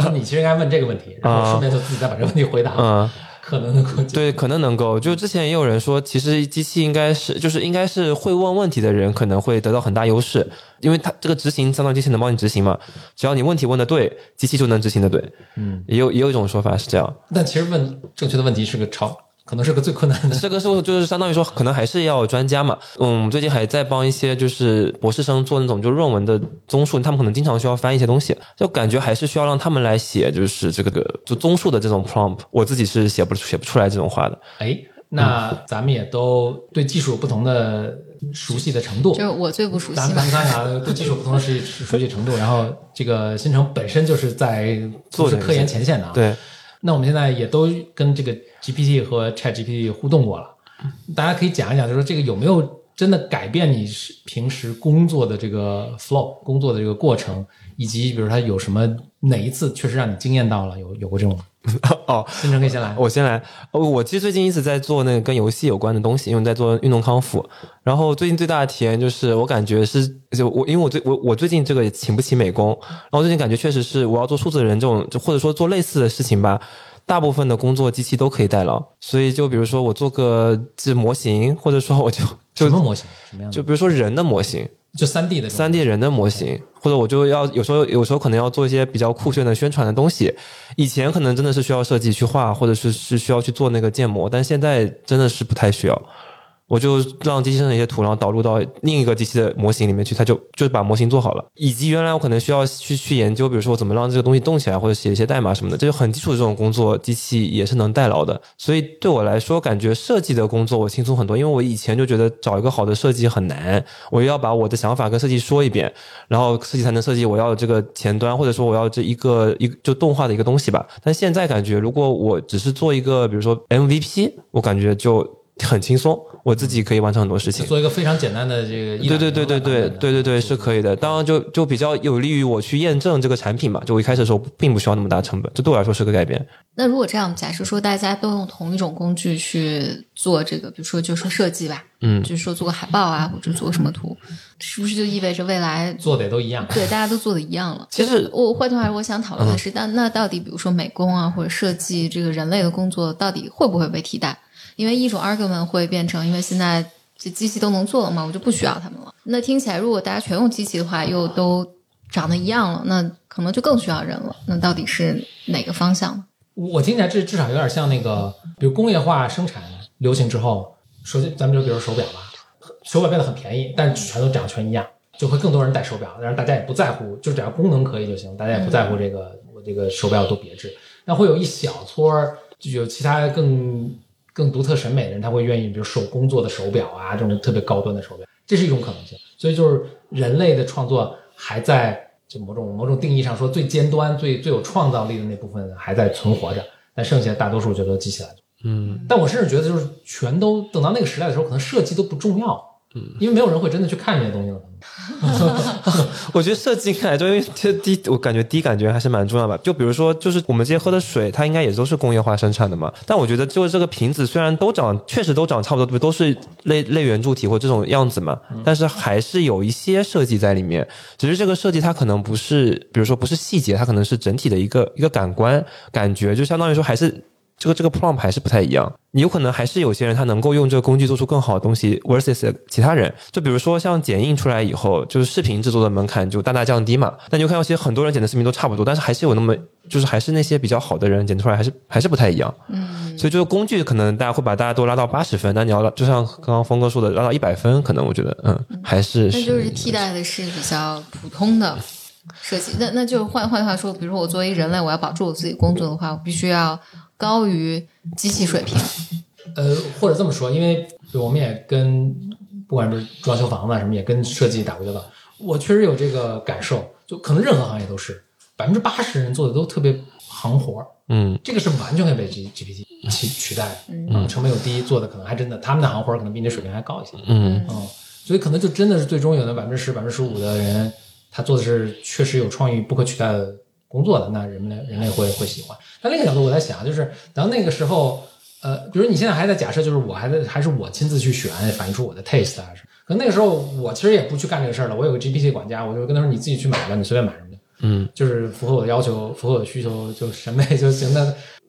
说你其实应该问这个问题，然后顺便就自己再把这个问题回答，嗯，可能能够。对，可能能够。就之前也有人说，其实机器应该是就是应该是会问问题的人可能会得到很大优势，因为它这个执行相当于机器能帮你执行嘛，只要你问题问的对，机器就能执行的对。嗯，也有也有一种说法是这样。但其实问正确的问题是个超，可能是个最困难的。这个是就是相当于说，可能还是要专家嘛。嗯，最近还在帮一些就是博士生做那种就论文的综述，他们可能经常需要翻一些东西，就感觉还是需要让他们来写，就是这个就综述的这种 prompt。我自己是写不写不出来这种话的。哎，那咱们也都对技术有不同的熟悉的程度就。是我最不熟悉咱们看看啊，对技术不同的熟悉熟悉程度，然后这个新城本身就是在做科研前线的啊。对，那我们现在也都跟这个 GPT 和 Chat GPT 互动过了，大家可以讲一讲，就是说这个有没有真的改变你平时工作的这个 flow，工作的这个过程，以及比如它有什么哪一次确实让你惊艳到了，有有过这种？<laughs> 哦，新城可以先来。我先来。哦，我其实最近一直在做那个跟游戏有关的东西，因为在做运动康复。然后最近最大的体验就是，我感觉是就我因为我最我我最近这个也请不起美工，然后最近感觉确实是我要做数字人这种，就或者说做类似的事情吧。大部分的工作机器都可以代劳，所以就比如说我做个这模型，或者说我就就什么模型？什么样的？就比如说人的模型，就三 D 的三 D 人的模型，或者我就要有时候有时候可能要做一些比较酷炫的宣传的东西。以前可能真的是需要设计去画，或者是是需要去做那个建模，但现在真的是不太需要。我就让机器生成一些图，然后导入到另一个机器的模型里面去，它就就是把模型做好了。以及原来我可能需要去去研究，比如说我怎么让这个东西动起来，或者写一些代码什么的，这就很基础的这种工作，机器也是能代劳的。所以对我来说，感觉设计的工作我轻松很多，因为我以前就觉得找一个好的设计很难，我要把我的想法跟设计说一遍，然后设计才能设计我要这个前端，或者说我要这一个一就动画的一个东西吧。但现在感觉，如果我只是做一个，比如说 MVP，我感觉就很轻松，我自己可以完成很多事情。做一个非常简单的这个一对对对对对对对对，是可以的。当然就就比较有利于我去验证这个产品嘛。就我一开始的时候并不需要那么大成本，这对我来说是个改变。那如果这样，假设说大家都用同一种工具去做这个，比如说就说设计吧，嗯就是说做个海报啊，或者做个什么图，是不是就意味着未来做的也都一样。对大家都做的一样了？其实我换句话说，我想讨论的是，但那到底比如说美工啊或者设计这个人类的工作，到底会不会被替代？因为一种 argument 会变成，因为现在这机器都能做了嘛，我就不需要他们了。那听起来，如果大家全用机器的话，又都长得一样了，那可能就更需要人了。那到底是哪个方向呢？我听起来这至少有点像那个，比如工业化生产流行之后，首先咱们就比如手表吧，手表变得很便宜，但是全都长得全一样，就会更多人戴手表，但是大家也不在乎，就只要功能可以就行，大家也不在乎这个、我这个手表有多别致。那会有一小撮儿就有其他更更独特审美的人，他会愿意比如手工做的手表啊，这种特别高端的手表，这是一种可能性。所以就是人类的创作还在就某种某种定义上说最尖端、最最有创造力的那部分还在存活着，但剩下大多数就都机器来做。嗯，但我甚至觉得，就是全都等到那个时代的时候，可能设计都不重要，嗯，因为没有人会真的去看这些东西了。<laughs> 我觉得设计看来就因为这第一，我感觉第一感觉还是蛮重要吧。就比如说，就是我们这些喝的水，它应该也都是工业化生产的嘛。但我觉得，就是这个瓶子虽然都长，确实都长差不多，都是类类圆柱体或这种样子嘛，但是还是有一些设计在里面。只是这个设计它可能不是，比如说不是细节，它可能是整体的一个一个感官感觉，就相当于说还是。这个这个 prompt 还是不太一样。你有可能还是有些人他能够用这个工具做出更好的东西，versus 其他人。就比如说像剪映出来以后，就是视频制作的门槛就大大降低嘛。那你就看到其实很多人剪的视频都差不多，但是还是有那么就是还是那些比较好的人剪出来还是还是不太一样。嗯，所以就是工具可能大家会把大家都拉到八十分，但你要就像刚刚峰哥说的拉到一百分，可能我觉得嗯还是那就是替代的是比较普通的设计。那那就换换句话说，比如说我作为人类，我要保住我自己工作的话，我必须要高于机器水平。<laughs> 呃，或者这么说，因为我们也跟不管是装修房子啊什么，也跟设计打过交道，我确实有这个感受，就可能任何行业都是百分之八十人做的都特别行活儿，嗯。这个是完全可以被 G GPT 取取代的，嗯，成本又低，做的可能还真的他们的行活儿可能比你的水平还高一些，嗯。嗯，所以可能就真的是最终有那百分之十、百分之十五的人，他做的是确实有创意、不可取代的工作的，那人类人类会会喜欢。但另一个角度，我在想，就是等到那个时候，呃，比如你现在还在假设，就是我还在还是我亲自去选，反映出我的 taste 啊，是，可能那个时候我其实也不去干这个事儿了，我有个 GPT 管家，我就跟他说你自己去买吧，你随便买什么的，嗯就是符合我的要求，符合我的需求，就审美就行。那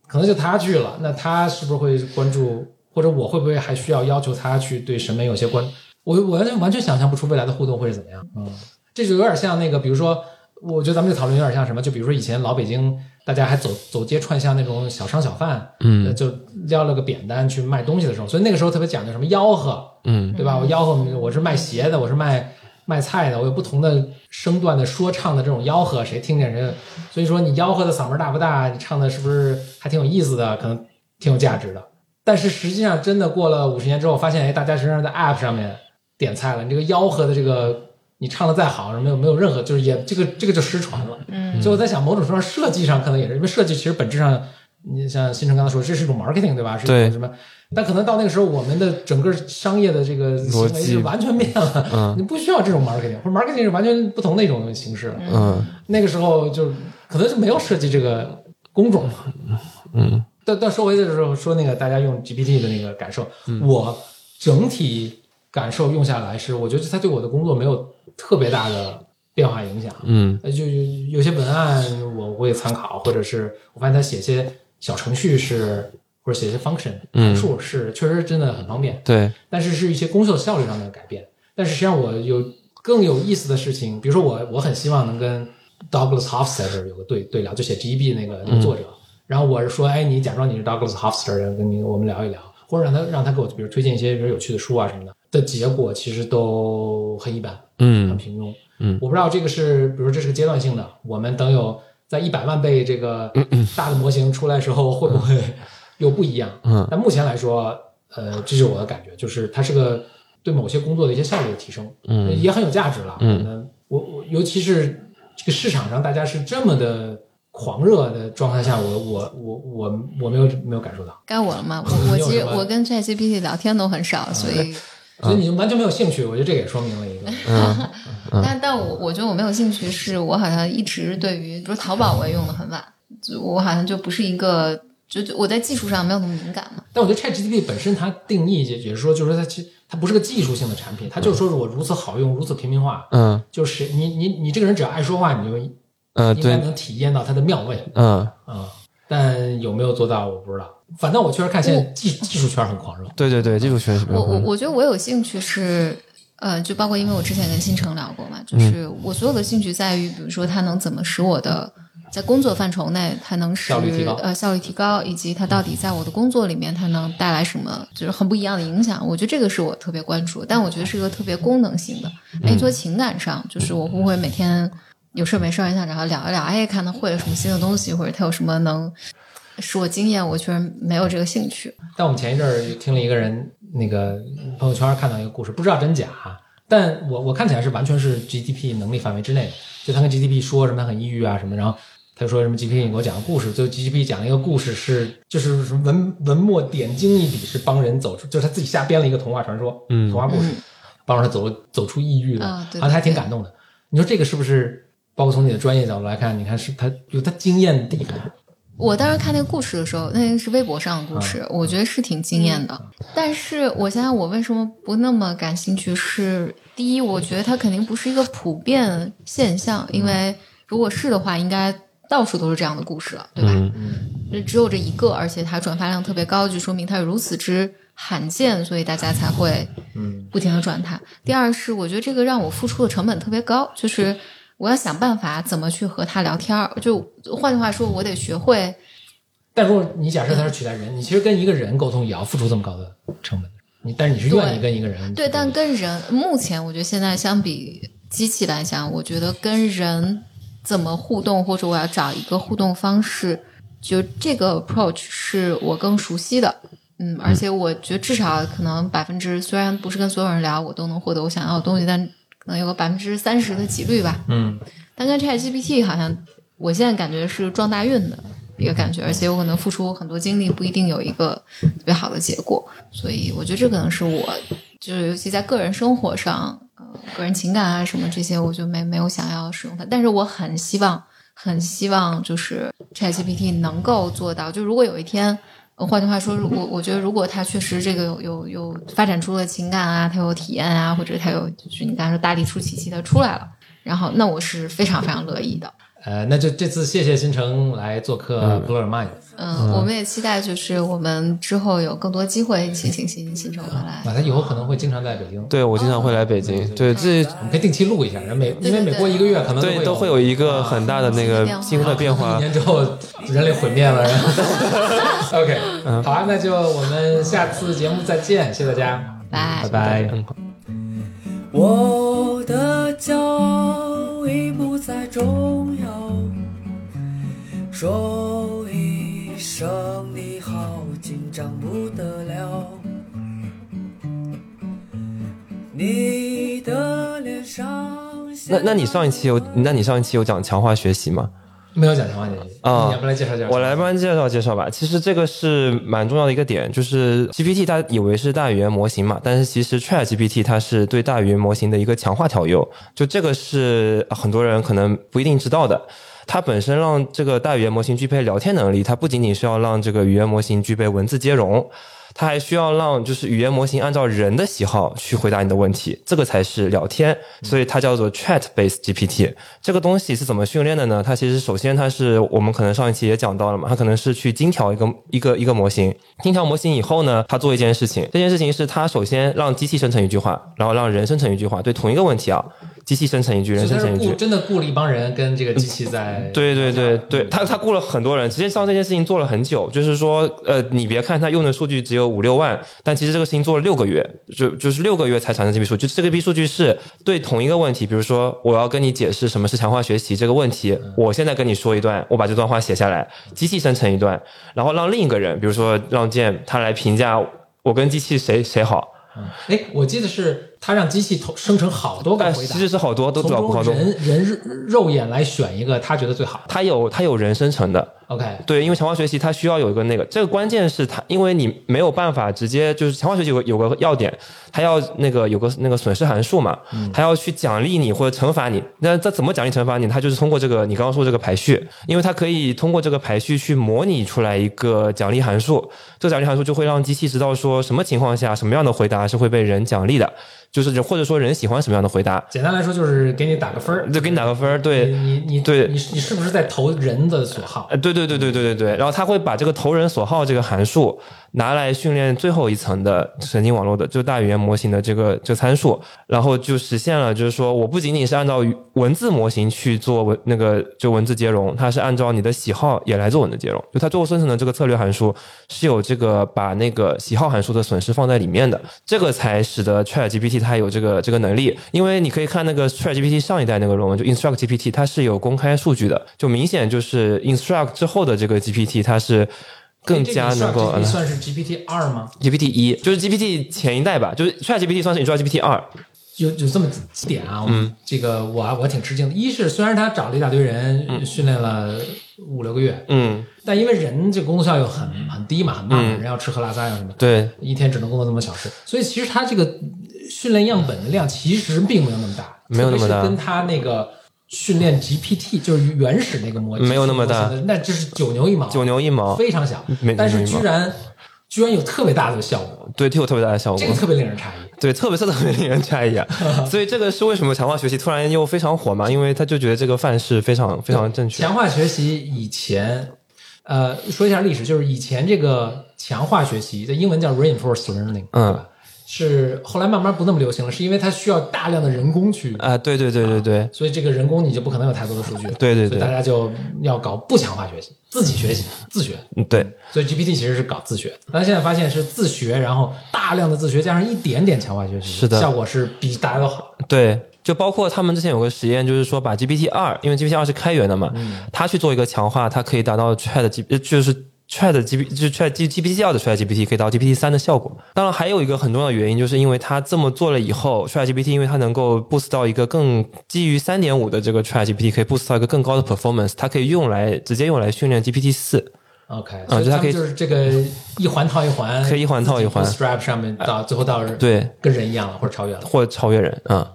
可能就他去了，那他是不是会关注，或者我会不会还需要要求他去对审美有些关？我我完全完全想象不出未来的互动会是怎么样。嗯，这就有点像那个，比如说，我觉得咱们这讨论有点像什么？就比如说以前老北京大家还走走街串巷那种小商小贩，嗯呃就撩了个扁担去卖东西的时候，所以那个时候特别讲究什么吆喝，嗯对吧？我吆喝，我是卖鞋的，我是卖卖菜的，我有不同的声段的说唱的这种吆喝，谁听见谁。所以说你吆喝的嗓门大不大，你唱的是不是还挺有意思的，可能挺有价值的。但是实际上，真的过了五十年之后，发现哎，大家实际上在 App 上面点菜了，你这个吆喝的这个，你唱的再好，没有没有任何，就是也这个这个就失传了。嗯所以我在想，某种程度上设计上可能也是，因为设计其实本质上，你像新城刚才说，这是一种 marketing 对吧？是一对种什么？但可能到那个时候，我们的整个商业的这个行为逻辑是完全变了。嗯你不需要这种 marketing，或者 marketing 是完全不同的一种形式。嗯那个时候就可能是没有设计这个工种嘛。嗯但但说回的时候说那个大家用 GPT 的那个感受，我整体感受用下来是，我觉得它对我的工作没有特别大的变化影响。嗯呃，就有有些文案我会参考，或者是我发现他写些小程序是，或者写些 function 嗯函数是，确实真的很方便。对，但是是一些工作效率上的改变。但是实际上我有更有意思的事情，比如说我我很希望能跟 Douglas Hofstadter 有个对对聊，就写 GEB 那个那个作者。然后我是说，哎，你假装你是 Douglas Hofstadter，跟你我们聊一聊，或者让他让他给我比如推荐一些比如有趣的书啊什么的。的结果其实都很一般，很嗯平庸。嗯我不知道这个是，比如说这是个阶段性的，我们等有在一百万倍这个大的模型出来时候，会不会又不一样？嗯但目前来说，呃，这是我的感觉，就是它是个对某些工作的一些效率的提升，嗯也很有价值了。嗯我我尤其是这个市场上大家是这么的狂热的状态下，我我我我我没有没有感受到，该我了吗？我我其实我跟 ChatGPT 聊天都很少，所以所以你就完全没有兴趣，我觉得这个也说明了一个，嗯。<laughs> 但但我我觉得我没有兴趣，是我好像一直对于，比如淘宝我也用的很晚，就我好像就不是一个，就就我在技术上没有那么敏感嘛。但我觉得 ChatGPT 本身它定义也也是说，就是说它其实它不是个技术性的产品，它就是说是我如此好用，如此平民化，嗯。就是你你你这个人只要爱说话，你就嗯对应该能体验到它的妙味。嗯。啊、但有没有做到我不知道，反正我确实看现在技技术圈很狂热。对对对，技术学习我我我觉得我有兴趣是，呃，就包括因为我之前跟新城聊过嘛，就是我所有的兴趣在于，比如说它能怎么使我的在工作范畴内，它能使效率提高呃效率提高，以及它到底在我的工作里面它能带来什么，就是很不一样的影响。我觉得这个是我特别关注，但我觉得是一个特别功能性的。哎，做情感上，就是我会不会每天有事没事儿一下找他聊一聊，哎，看他会有什么新的东西，或者他有什么能使我惊艳，我确实没有这个兴趣。但我们前一阵儿听了一个人那个朋友圈看到一个故事，不知道真假啊，但我我看起来是完全是 GDP 能力范围之内的。就他跟 GDP 说什么他很抑郁啊什么，然后他就说什么 GDP 你给我讲个故事，就 GDP 讲了一个故事是就是什么文文末点睛一笔，是帮人走出，就是他自己瞎编了一个童话传说，嗯童话故事，帮助他走走出抑郁的，啊对然后他还挺感动的。你说这个是不是？包括从你的专业角度来看，你看是他有他惊艳的地方，我当时看那个故事的时候，那个是微博上的故事，啊我觉得是挺惊艳的。但是我想想，我为什么不那么感兴趣是？第一，我觉得它肯定不是一个普遍现象，因为如果是的话，应该到处都是这样的故事了，对吧？嗯只有这一个，而且它转发量特别高，就说明它如此之罕见，所以大家才会嗯不停的转它。第二是我觉得这个让我付出的成本特别高，就是我要想办法怎么去和他聊天儿，就换句话说，我得学会但如果你假设他是取代人，你其实跟一个人沟通也要付出这么高的成本，你但是你是愿意跟一个人对，但跟人目前我觉得现在相比机器来讲，我觉得跟人怎么互动，或者我要找一个互动方式，就这个 approach 是我更熟悉的。嗯，而且我觉得至少可能百分之，虽然不是跟所有人聊，我都能获得我想要的东西，但可能有个百分之三十的几率吧。嗯但跟 ChatGPT 好像，我现在感觉是撞大运的一个感觉，而且我可能付出很多精力，不一定有一个特别好的结果。所以我觉得这可能是我，就是尤其在个人生活上，呃，个人情感啊什么这些，我就没没有想要使用它。但是我很希望，很希望就是 ChatGPT 能够做到，就如果有一天。换句话说，如果我觉得，如果他确实这个有有有发展出了情感啊，他有体验啊，或者他有就是你刚才说大力出奇迹的出来了，然后那我是非常非常乐意的。呃，那就这次谢谢新城来做客 Blur Mind，嗯，我们也期待就是我们之后有更多机会一起请新新城回来。啊，他以后可能会经常在北京，对我经常会来北京，对这我们可以定期录一下，然后每因为每过一个月可能对都会有一个很大的那个新的变化一。年之后人类毁灭了，然后 <laughs> OK，好啊，那就我们下次节目再见，谢谢大家，拜。拜拜。嗯我的骄傲已不再重要，说一声你好，紧张不得了。你的脸上那那你上一期有，那你上一期有讲强化学习吗？没有讲强化学习啊你要不来介绍介绍？我来帮你介绍介绍吧。其实这个是蛮重要的一个点，就是 GPT 它以为是大语言模型嘛，但是其实 Chat GPT 它是对大语言模型的一个强化调优，就这个是很多人可能不一定知道的。它本身让这个大语言模型具备聊天能力，它不仅仅是要让这个语言模型具备文字接容，它还需要让就是语言模型按照人的喜好去回答你的问题，这个才是聊天，所以它叫做 Chat Based GPT。这个东西是怎么训练的呢？它其实首先它是我们可能上一期也讲到了嘛，它可能是去精调一个一个一个模型，精调模型以后呢，它做一件事情，这件事情是它首先让机器生成一句话，然后让人生成一句话，对同一个问题啊，机器生成一句，人生成一句。真的雇了一帮人跟这个机器在 <laughs> 对对对对，他他雇了很多人，实际上这件事情做了很久，就是说，呃，你别看他用的数据只有五六万，但其实这个事情做了六个月，就就是六个月才产生这批数据。这个批数据是对同一个问题，比如说我要跟你解释什么是强化学习这个问题，我现在跟你说一段，我把这段话写下来，机器生成一段，然后让另一个人，比如说让剑他来评价我跟机器谁谁好，哎，我记得是他让机器投生成好多个但回答，其实是好多都主要从好多，中人人肉眼来选一个他觉得最好的。他有他有人生成的，OK，对，因为强化学习它需要有一个那个，这个关键是它，因为你没有办法直接就是强化学习有个有个要点，它要那个有个那个损失函数嘛，它要去奖励你或者惩罚你。那它怎么奖励惩罚你？它就是通过这个你刚刚说这个排序，因为它可以通过这个排序去模拟出来一个奖励函数，这个奖励函数就会让机器知道说什么情况下什么样的回答是会被人奖励的，就是或者说人喜欢什么样的回答，简单来说就是给你打个分儿，就给你打个分儿，对。你你你对你你是不是在投人的所好？呃，对对对对对对对，然后他会把这个投人所好这个函数拿来训练最后一层的神经网络的，就大语言模型的这个这个参数，然后就实现了，就是说我不仅仅是按照文字模型去做文那个就文字接容，它是按照你的喜好也来做文字接容，就它最后生成的这个策略函数是有这个把那个喜好函数的损失放在里面的，这个才使得 Chat GPT 它有这个这个能力，因为你可以看那个 Chat GPT 上一代那个论文，就 Instruct GPT，它是有公开数据的，就明显就是 Instruct 之后的这个 GPT 它是更加能够算是 GPT 二吗？GPT 一，就是 GPT 前一代吧，就是 Chat GPT 算是 Instruct GPT 二，有有这么几点啊，嗯，这个我我挺吃惊的。一是虽然他找了一大堆人训练了五六个月，嗯，但因为人这个工作效率很很低嘛，很慢嘛，人要吃喝拉撒呀什么，对，一天只能工作那么小时，所以其实他这个训练样本的量其实并没有那么大，没有那么大跟他那个训练 GPT 就是原始那个模型没有那么大那就是九牛一毛，九牛一毛，非常小没，但是居然居然有特别大的效果，对，特别大的效果这。个特别令人诧异。对，特别是特别令人诧异啊！<laughs> 所以这个是为什么强化学习突然又非常火嘛？因为他就觉得这个范式非常非常正确。强化学习以前呃，说一下历史，就是以前这个强化学习，的英文叫 reinforced learning，嗯？是后来慢慢不那么流行了，是因为它需要大量的人工去，啊，对对对对对。所以这个人工你就不可能有太多的数据，<laughs> 对对对。所以大家就要搞不强化学习，自己学习，<laughs> 自学。嗯对，所以 GPT 其实是搞自学，但现在发现是自学，然后大量的自学加上一点点强化学习，是的。效果是比大家都好。对，就包括他们之前有个实验，就是说把 GPT 二，因为 GPT 二是开源的嘛，嗯。它去做一个强化，它可以达到 Chat G，呃就是 Chat G，就是 Chat G GPT 二的 Chat GPT 可以达到 GPT 三的效果。当然，还有一个很重要的原因，就是因为它这么做了以后，Chat GPT 因为它能够 boost 到一个更基于三点五的这个 Chat GPT 可以 boost 到一个更高的 performance，它可以用来直接用来训练 GPT 四。OK，所以他就它可以就是这个一环套一环，可以一环套一环 strap 上面到最后到对，跟人一样了，或者超越了。或者超越人，嗯，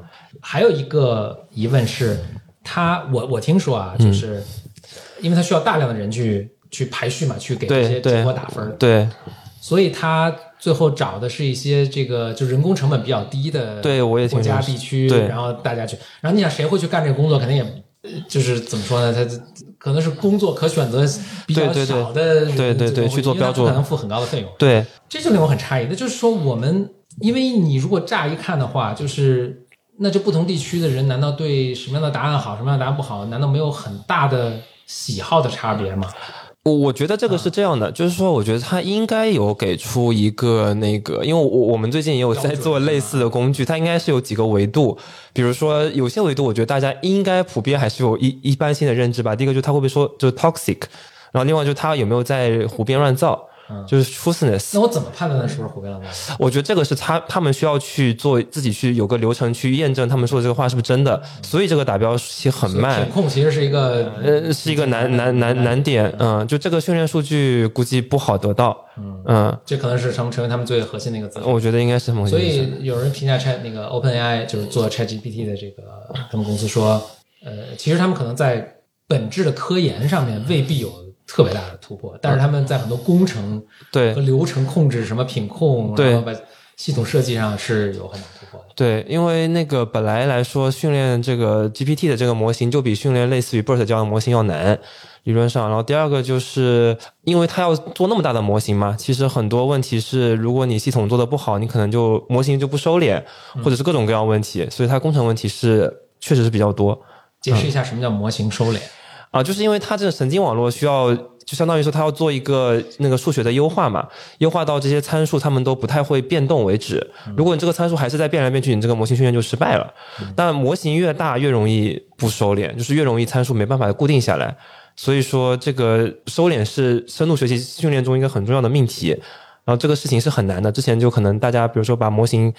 还有一个疑问是，它我我听说啊，就是因为它需要大量的人去去排序嘛，去给这些对对结果打分儿，对，所以他最后找的是一些这个就人工成本比较低的对我也听国家地区，对。然后大家去，然后你想谁会去干这个工作，肯定也呃就是怎么说呢，他可能是工作可选择比较对对对。少的人，对对对这个去做标注可能付很高的费用，对，这就令我很诧异。那就是说，我们因为你如果乍一看的话，就是那这不同地区的人，难道对什么样的答案好，什么样的答案不好，难道没有很大的喜好的差别吗？我我觉得这个是这样的，就是说，我觉得他应该有给出一个那个，因为我我们最近也有在做类似的工具，它应该是有几个维度，比如说有些维度，我觉得大家应该普遍还是有一一般性的认知吧。第一个就是他会不会说就是 toxic，然后另外就是他有没有在胡编乱造，就是 truthfulness。那我怎么判断它是不是胡编乱造？我觉得这个是他他们需要去做自己去有个流程去验证他们说的这个话是不是真的，所以这个打标期很慢品。控其实是一个呃，是一个难难难难点，嗯，就这个训练数据估计不好得到，嗯，这可能是成成为他们最核心的一个资料。我觉得应该是。所以有人评价 Chat 那个 OpenAI 就是做 ChatGPT 的这个他们公司说，呃，其实他们可能在本质的科研上面未必有特别大的突破，但是他们在很多工程对和流程控制、什么品控，对然后把系统设计上是有很大突破的。对，因为那个本来来说，训练这个 GPT 的这个模型就比训练类似于 BERT 这样的模型要难，理论上。然后第二个就是因为它要做那么大的模型嘛，其实很多问题是，如果你系统做的不好，你可能就模型就不收敛，或者是各种各样问题，所以它工程问题是确实是比较多。解释一下什么叫模型收敛？啊，就是因为它这个神经网络需要，就相当于说它要做一个那个数学的优化嘛，优化到这些参数它们都不太会变动为止。如果你这个参数还是在变来变去，你这个模型训练就失败了。但模型越大越容易不收敛，就是越容易参数没办法固定下来。所以说，这个收敛是深度学习训练中一个很重要的命题。然后这个事情是很难的，之前就可能大家比如说把模型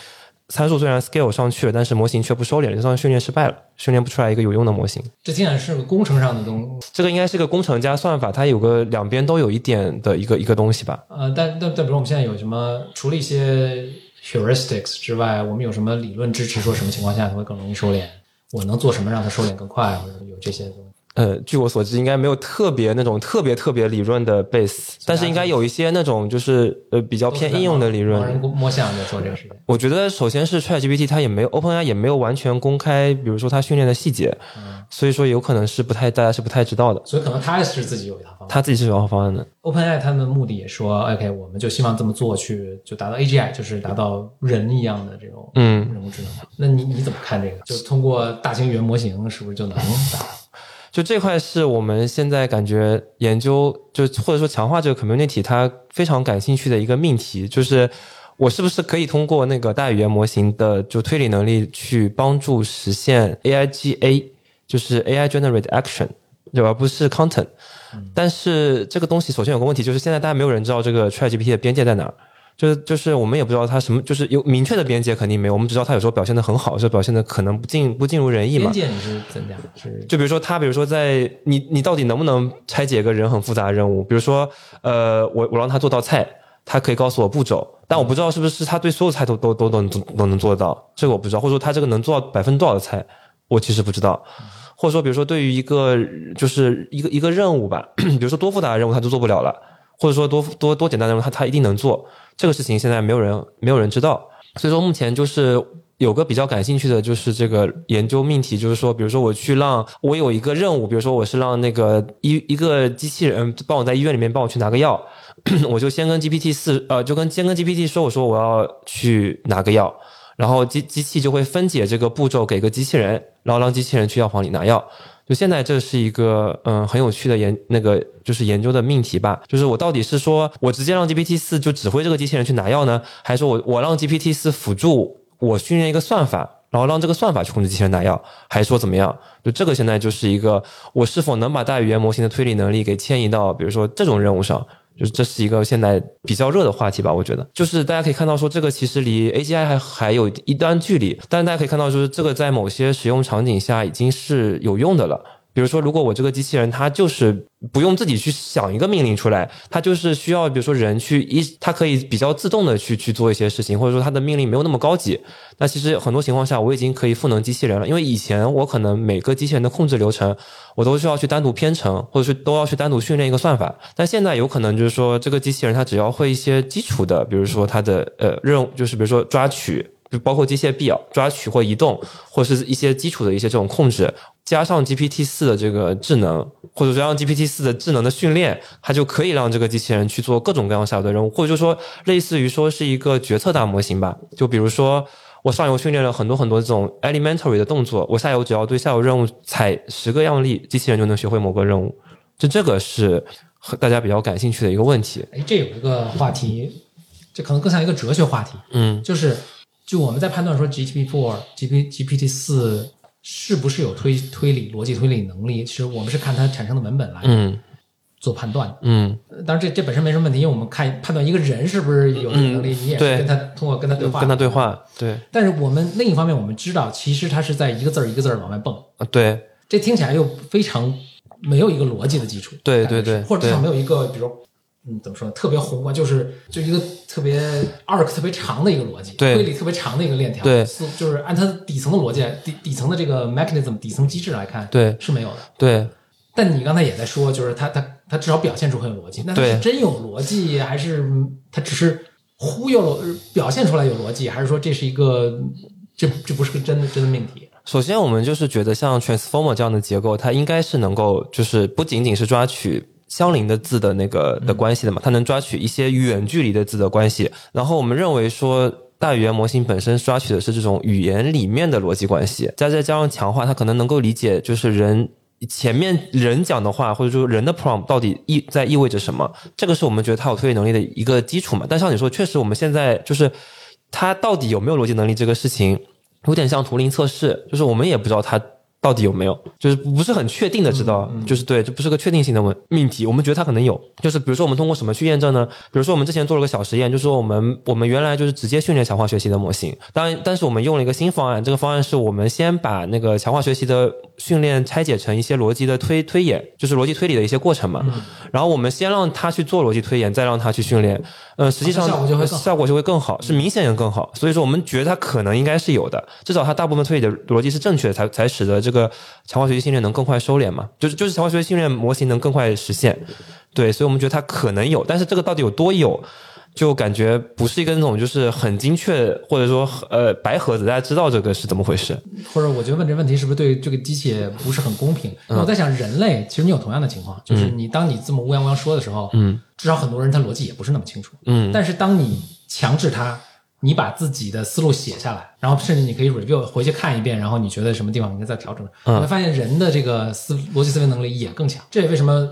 参数虽然 scale 上去了，但是模型却不收敛，就算训练失败了，训练不出来一个有用的模型。这竟然是个工程上的东这个应该是个工程加算法，它有个两边都有一点的一个一个东西吧。呃，但但但比如我们现在有什么，除了一些 heuristics 之外，我们有什么理论支持说什么情况下它会更容易收敛？我能做什么让它收敛更快，或者有这些东西？呃，据我所知，应该没有特别那种特别特别理论的 base，但是应该有一些那种就是呃比较偏应用的理盲人论。摸象在做这个事情。我觉得首先是 ChatGPT 它也没有 OpenAI 也没有完全公开，比如说它训练的细节，所以说有可能是不太大家是不太知道的。所以可能他是自己有一套方案。他自己是有一套方案的。OpenAI 他们的目的也说，OK，我们就希望这么做去，就达到 AGI，就是达到人一样的这种嗯人工智能。那你你怎么看这个？就是通过大型语言模型，是不是就能达到？就这块是我们现在感觉研究，就或者说强化这个 community 它非常感兴趣的一个命题，就是我是不是可以通过那个大语言模型的就推理能力去帮助实现 AIGA，就是 AI generate action，对吧？而不是 content。但是这个东西首先有个问题，就是现在大家没有人知道这个 ChatGPT 的边界在哪儿。就是就是我们也不知道他什么，就是有明确的边界肯定没有，我们只知道他有时候表现的很好，有时候表现的可能不尽不尽如人意嘛边。界你是怎样？是就比如说他，比如说在你你到底能不能拆解一个人很复杂的任务？比如说，呃，我我让他做道菜，他可以告诉我步骤，但我不知道是不是他对所有菜都都都都能都能做得到，这个我不知道，或者说他这个能做到百分之多少的菜，我其实不知道。或者说，比如说对于一个就是一个一个任务吧，<clears throat> 比如说多复杂的任务他都做不了了，或者说多多多简单的任务他他一定能做，这个事情现在没有人没有人知道。所以说目前就是有个比较感兴趣的就是这个研究命题，就是说，比如说我去让我有一个任务，比如说我是让那个一一个机器人帮我在医院里面帮我去拿个药，<clears throat> 我就先跟 GPT 四呃，就跟先跟 GPT 说，我说我要去拿个药，然后机机器就会分解这个步骤给个机器人，然后让机器人去药房里拿药。就现在这是一个嗯很有趣的研那个就是研究的命题吧，就是我到底是说我直接让 GPT 四就指挥这个机器人去拿药呢，还是说我我让 GPT 四辅助我训练一个算法，然后让这个算法去控制机器人拿药，还是说怎么样？就这个现在就是一个我是否能把大语言模型的推理能力给迁移到比如说这种任务上。就是这是一个现在比较热的话题吧，我觉得，就是大家可以看到说，这个其实离 AGI 还还有一段距离，但是大家可以看到，就是这个在某些使用场景下已经是有用的了。比如说，如果我这个机器人它就是不用自己去想一个命令出来，它就是需要比如说人去一，它可以比较自动的去去做一些事情，或者说它的命令没有那么高级。那其实很多情况下我已经可以赋能机器人了，因为以前我可能每个机器人的控制流程我都需要去单独编程，或者是都要去单独训练一个算法。但现在有可能就是说这个机器人它只要会一些基础的，比如说它的呃任务，就是比如说抓取。就包括机械臂啊，抓取或移动，或是一些基础的一些这种控制，加上 GPT 四的这个智能，或者说让 GPT 四的智能的训练，它就可以让这个机器人去做各种各样下游的任务，或者就说类似于说是一个决策大模型吧。就比如说我上游训练了很多很多这种 elementary 的动作，我下游只要对下游任务采十个样例，机器人就能学会某个任务。就这个是大家比较感兴趣的一个问题。哎，这有一个话题，这可能更像一个哲学话题，嗯就是就我们在判断说 GPT four、GP GPT 四是不是有推推理逻辑推理能力，其实我们是看它产生的文本来嗯做判断的。嗯呃当然这这本身没什么问题，因为我们看判断一个人是不是有这个能力，你也是对跟他通过跟他对话，跟他对。话，对但是我们另一方面，我们知道其实他是在一个字儿一个字儿往外蹦，啊对这听起来又非常没有一个逻辑的基础，对对对或者至少没有一个，比如嗯，怎么说呢，特别宏观，就是就一个特别 arc 特别长的一个逻辑，对推理特别长的一个链条，对是就是按它底层的逻辑来，底底层的这个 mechanism 底层机制来看，对是没有的。对。但你刚才也在说，就是它它它至少表现出很有逻辑，那它对是真有逻辑，还是它只是忽悠了表现出来有逻辑，还是说这是一个这这不是个真的真的命题？首先，我们就是觉得像 transformer 这样的结构，它应该是能够就是不仅仅是抓取相邻的字的那个的关系的嘛，它能抓取一些远距离的字的关系。然后我们认为说。大语言模型本身抓取的是这种语言里面的逻辑关系，再再加上强化，它可能能够理解就是人前面人讲的话，或者说人的 prompt 到底意在意味着什么，这个是我们觉得它有推理能力的一个基础嘛。但像你说，确实我们现在就是它到底有没有逻辑能力这个事情，有点像图灵测试，就是我们也不知道它到底有没有，就是不是很确定的知道，就是对，这不是个确定性的问命题。我们觉得它可能有，就是比如说我们通过什么去验证呢？比如说我们之前做了个小实验，就是说我们我们原来就是直接训练强化学习的模型，当然，但是我们用了一个新方案，这个方案是我们先把那个强化学习的训练拆解成一些逻辑的推推演，就是逻辑推理的一些过程嘛。然后我们先让他去做逻辑推演，再让他去训练。呃，实际上效果就会更好效果就会更好，是明显也更好。所以说，我们觉得它可能应该是有的，至少它大部分推理的逻辑是正确的，才才使得这个强化学习训练能更快收敛嘛，就是就是强化学习训练模型能更快实现。对，所以我们觉得它可能有，但是这个到底有多有？就感觉不是一个那种就是很精确，或者说呃白盒子，大家知道这个是怎么回事。或者我觉得问这问题是不是对这个机器也不是很公平？我在想，人类其实你有同样的情况，就是你当你这么乌泱乌泱说的时候，嗯，至少很多人他逻辑也不是那么清楚，嗯。但是当你强制他，你把自己的思路写下来，然后甚至你可以 review 回去看一遍，然后你觉得什么地方应该再调整，嗯。你会发现人的这个思逻辑思维能力也更强。这也为什么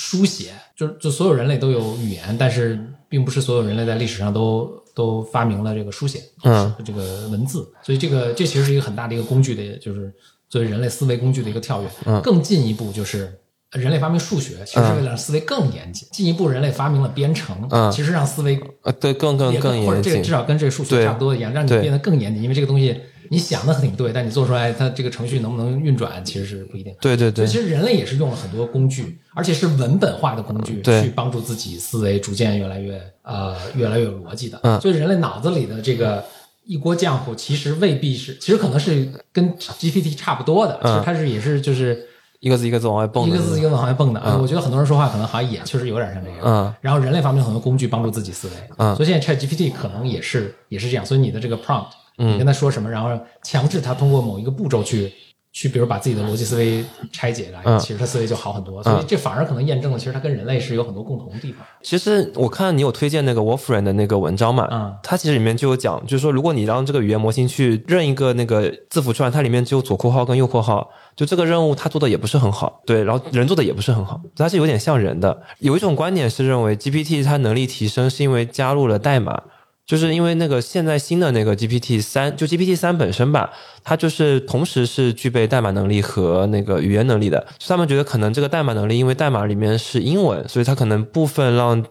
书写就是就所有人类都有语言，但是并不是所有人类在历史上都都发明了这个书写，嗯，这个文字，所以这个这其实是一个很大的一个工具的，就是作为人类思维工具的一个跳跃。嗯更进一步就是。人类发明数学，其实是为了让思维更严谨。进一步，人类发明了编程，嗯其实让思维呃，对，更更严谨或者这个至少跟这个数学差不多一样，让你变得更严谨。因为这个东西你想的挺对，但你做出来，它这个程序能不能运转，其实是不一定。对对对其实人类也是用了很多工具，而且是文本化的工具，对去帮助自己思维逐渐越来越呃越来越有逻辑的。嗯所以人类脑子里的这个一锅浆糊，其实未必是，其实可能是跟 GPT 差不多的，其实它是也是就是一个字一个字往外蹦的，一个字一个字往外蹦的。呃我觉得很多人说话可能好像也确实有点像这个。嗯然后人类发明了很多工具帮助自己思维，嗯所以现在 Chat GPT 可能也是也是这样，所以你的这个 prompt 你跟他说什么，然后强制他通过某一个步骤去去，比如把自己的逻辑思维拆解来，嗯其实他思维就好很多。所以这反而可能验证了，其实他跟人类是有很多共同的地方。其实我看你有推荐那个 Wolfram 的那个文章嘛，嗯它其实里面就有讲，就是说如果你让这个语言模型去认一个那个字符串，它里面只有左括号跟右括号，就这个任务它做的也不是很好，对，然后人做的也不是很好，它是有点像人的。有一种观点是认为 GPT 它能力提升是因为加入了代码。就是因为那个现在新的那个 GPT 三，就 GPT 三本身吧，它就是同时是具备代码能力和那个语言能力的。他们觉得可能这个代码能力，因为代码里面是英文，所以它可能部分让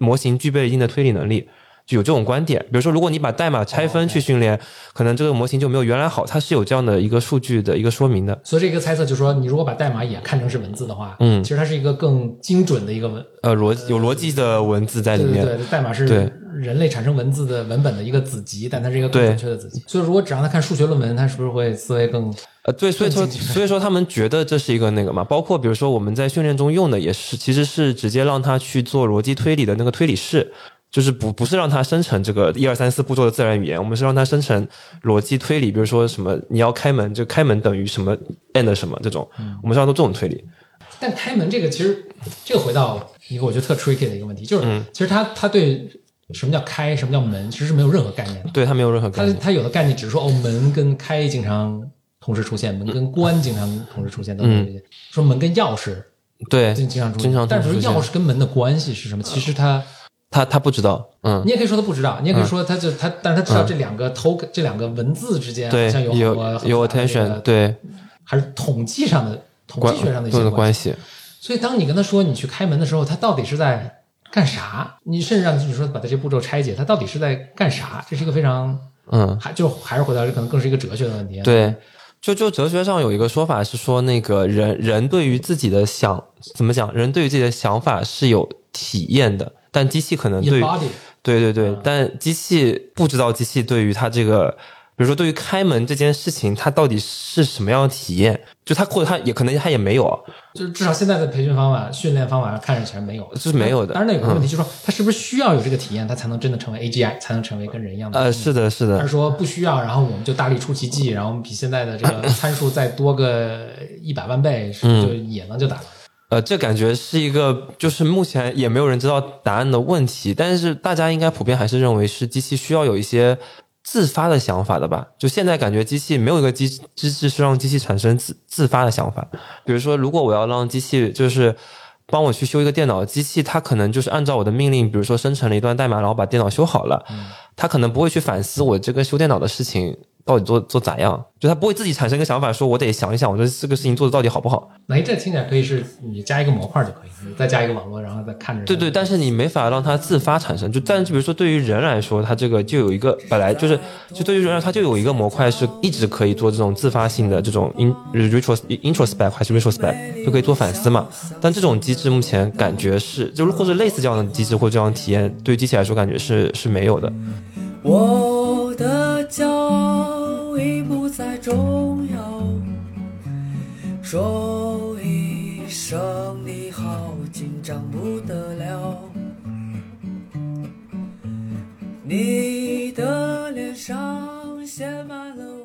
模型具备一定的推理能力。就有这种观点，比如说，如果你把代码拆分去训练，可能这个模型就没有原来好，它是有这样的一个数据的一个说明的。所以这个猜测就是说，你如果把代码也看成是文字的话，嗯其实它是一个更精准的一个文。呃，逻辑有逻辑的文字在里面，对对对，代码是对人类产生文字的文本的一个子集，但它是一个更准确的子集。所以如果只让他看数学论文，他是不是会思维更？呃，对，所以说，所以说他们觉得这是一个那个嘛，包括比如说我们在训练中用的也是，其实是直接让他去做逻辑推理的那个推理式，就是不不是让它生成这个一二三四步骤的自然语言，我们是让它生成逻辑推理，比如说什么你要开门，就开门等于什么 and 什么这种，我们是让它做这种推理。但开门这个其实这个回到一个我觉得特 tricky 的一个问题，就是、嗯其实它它对什么叫开，什么叫门，其实是没有任何概念的。对，它没有任何概他念。它有的概念只是说哦，门跟开经常同时出现，门跟关经常同时出现等等这些。说门跟钥匙对，经经常出现，经常但是钥匙跟门的关系是什么？其实他他他不知道，嗯你，也可以说他不知道，你也可以说他就他，但是他知道这两个 token、这两个文字之间像，有有有 attention，对，还是统计上的统计学上的一些关系。关系。所以当你跟他说你去开门的时候，他到底是在干啥？你甚至让你说把这些步骤拆解，他到底是在干啥？这是一个非常嗯，还就还是回到这可能更是一个哲学的问题。，对，就就哲学上有一个说法是说，那个人人对于自己的想怎么讲，人对于自己的想法是有体验的，但机器可能对对对对，但机器不知道机器对于它这个，比如说对于开门这件事情，它到底是什么样的体验？就它或者它也可能它也没有啊，就是至少现在的培训方法、训练方法上看着起来没有，是没有的嗯当然，那有个问题就是说，它是不是需要有这个体验，它才能真的成为 AGI，才能成为跟人一样的？呃，是的，是的他，说不需要，然后我们就大力出奇迹，然后我们比现在的这个参数再多个一百万倍，是不是就也能就打了？呃，这感觉是一个就是目前也没有人知道答案的问题，但是大家应该普遍还是认为是机器需要有一些自发的想法的吧？就现在感觉机器没有一个机机制是让机器产生自自发的想法。比如说，如果我要让机器就是帮我去修一个电脑，机器它可能就是按照我的命令，比如说生成了一段代码，然后把电脑修好了，它可能不会去反思我这个修电脑的事情到底做做咋样，就他不会自己产生一个想法，说我得想一想，我这这个事情做的到底好不好。那这听起来可以是你加一个模块就可以，你再加一个网络，然后再看着。对对，但是你没法让它自发产生。就但是比如说对于人来说，它这个就有一个本来就是就对于人来说，它就有一个模块是一直可以做这种自发性的这种 in retros introspect 还是 retrospect 就可以做反思嘛。但这种机制目前感觉是就是或者类似这样的机制或这样的体验，对于机器来说感觉是是没有的。我的骄傲已不再重要，说一声你好，紧张不得了。你的脸上写满了。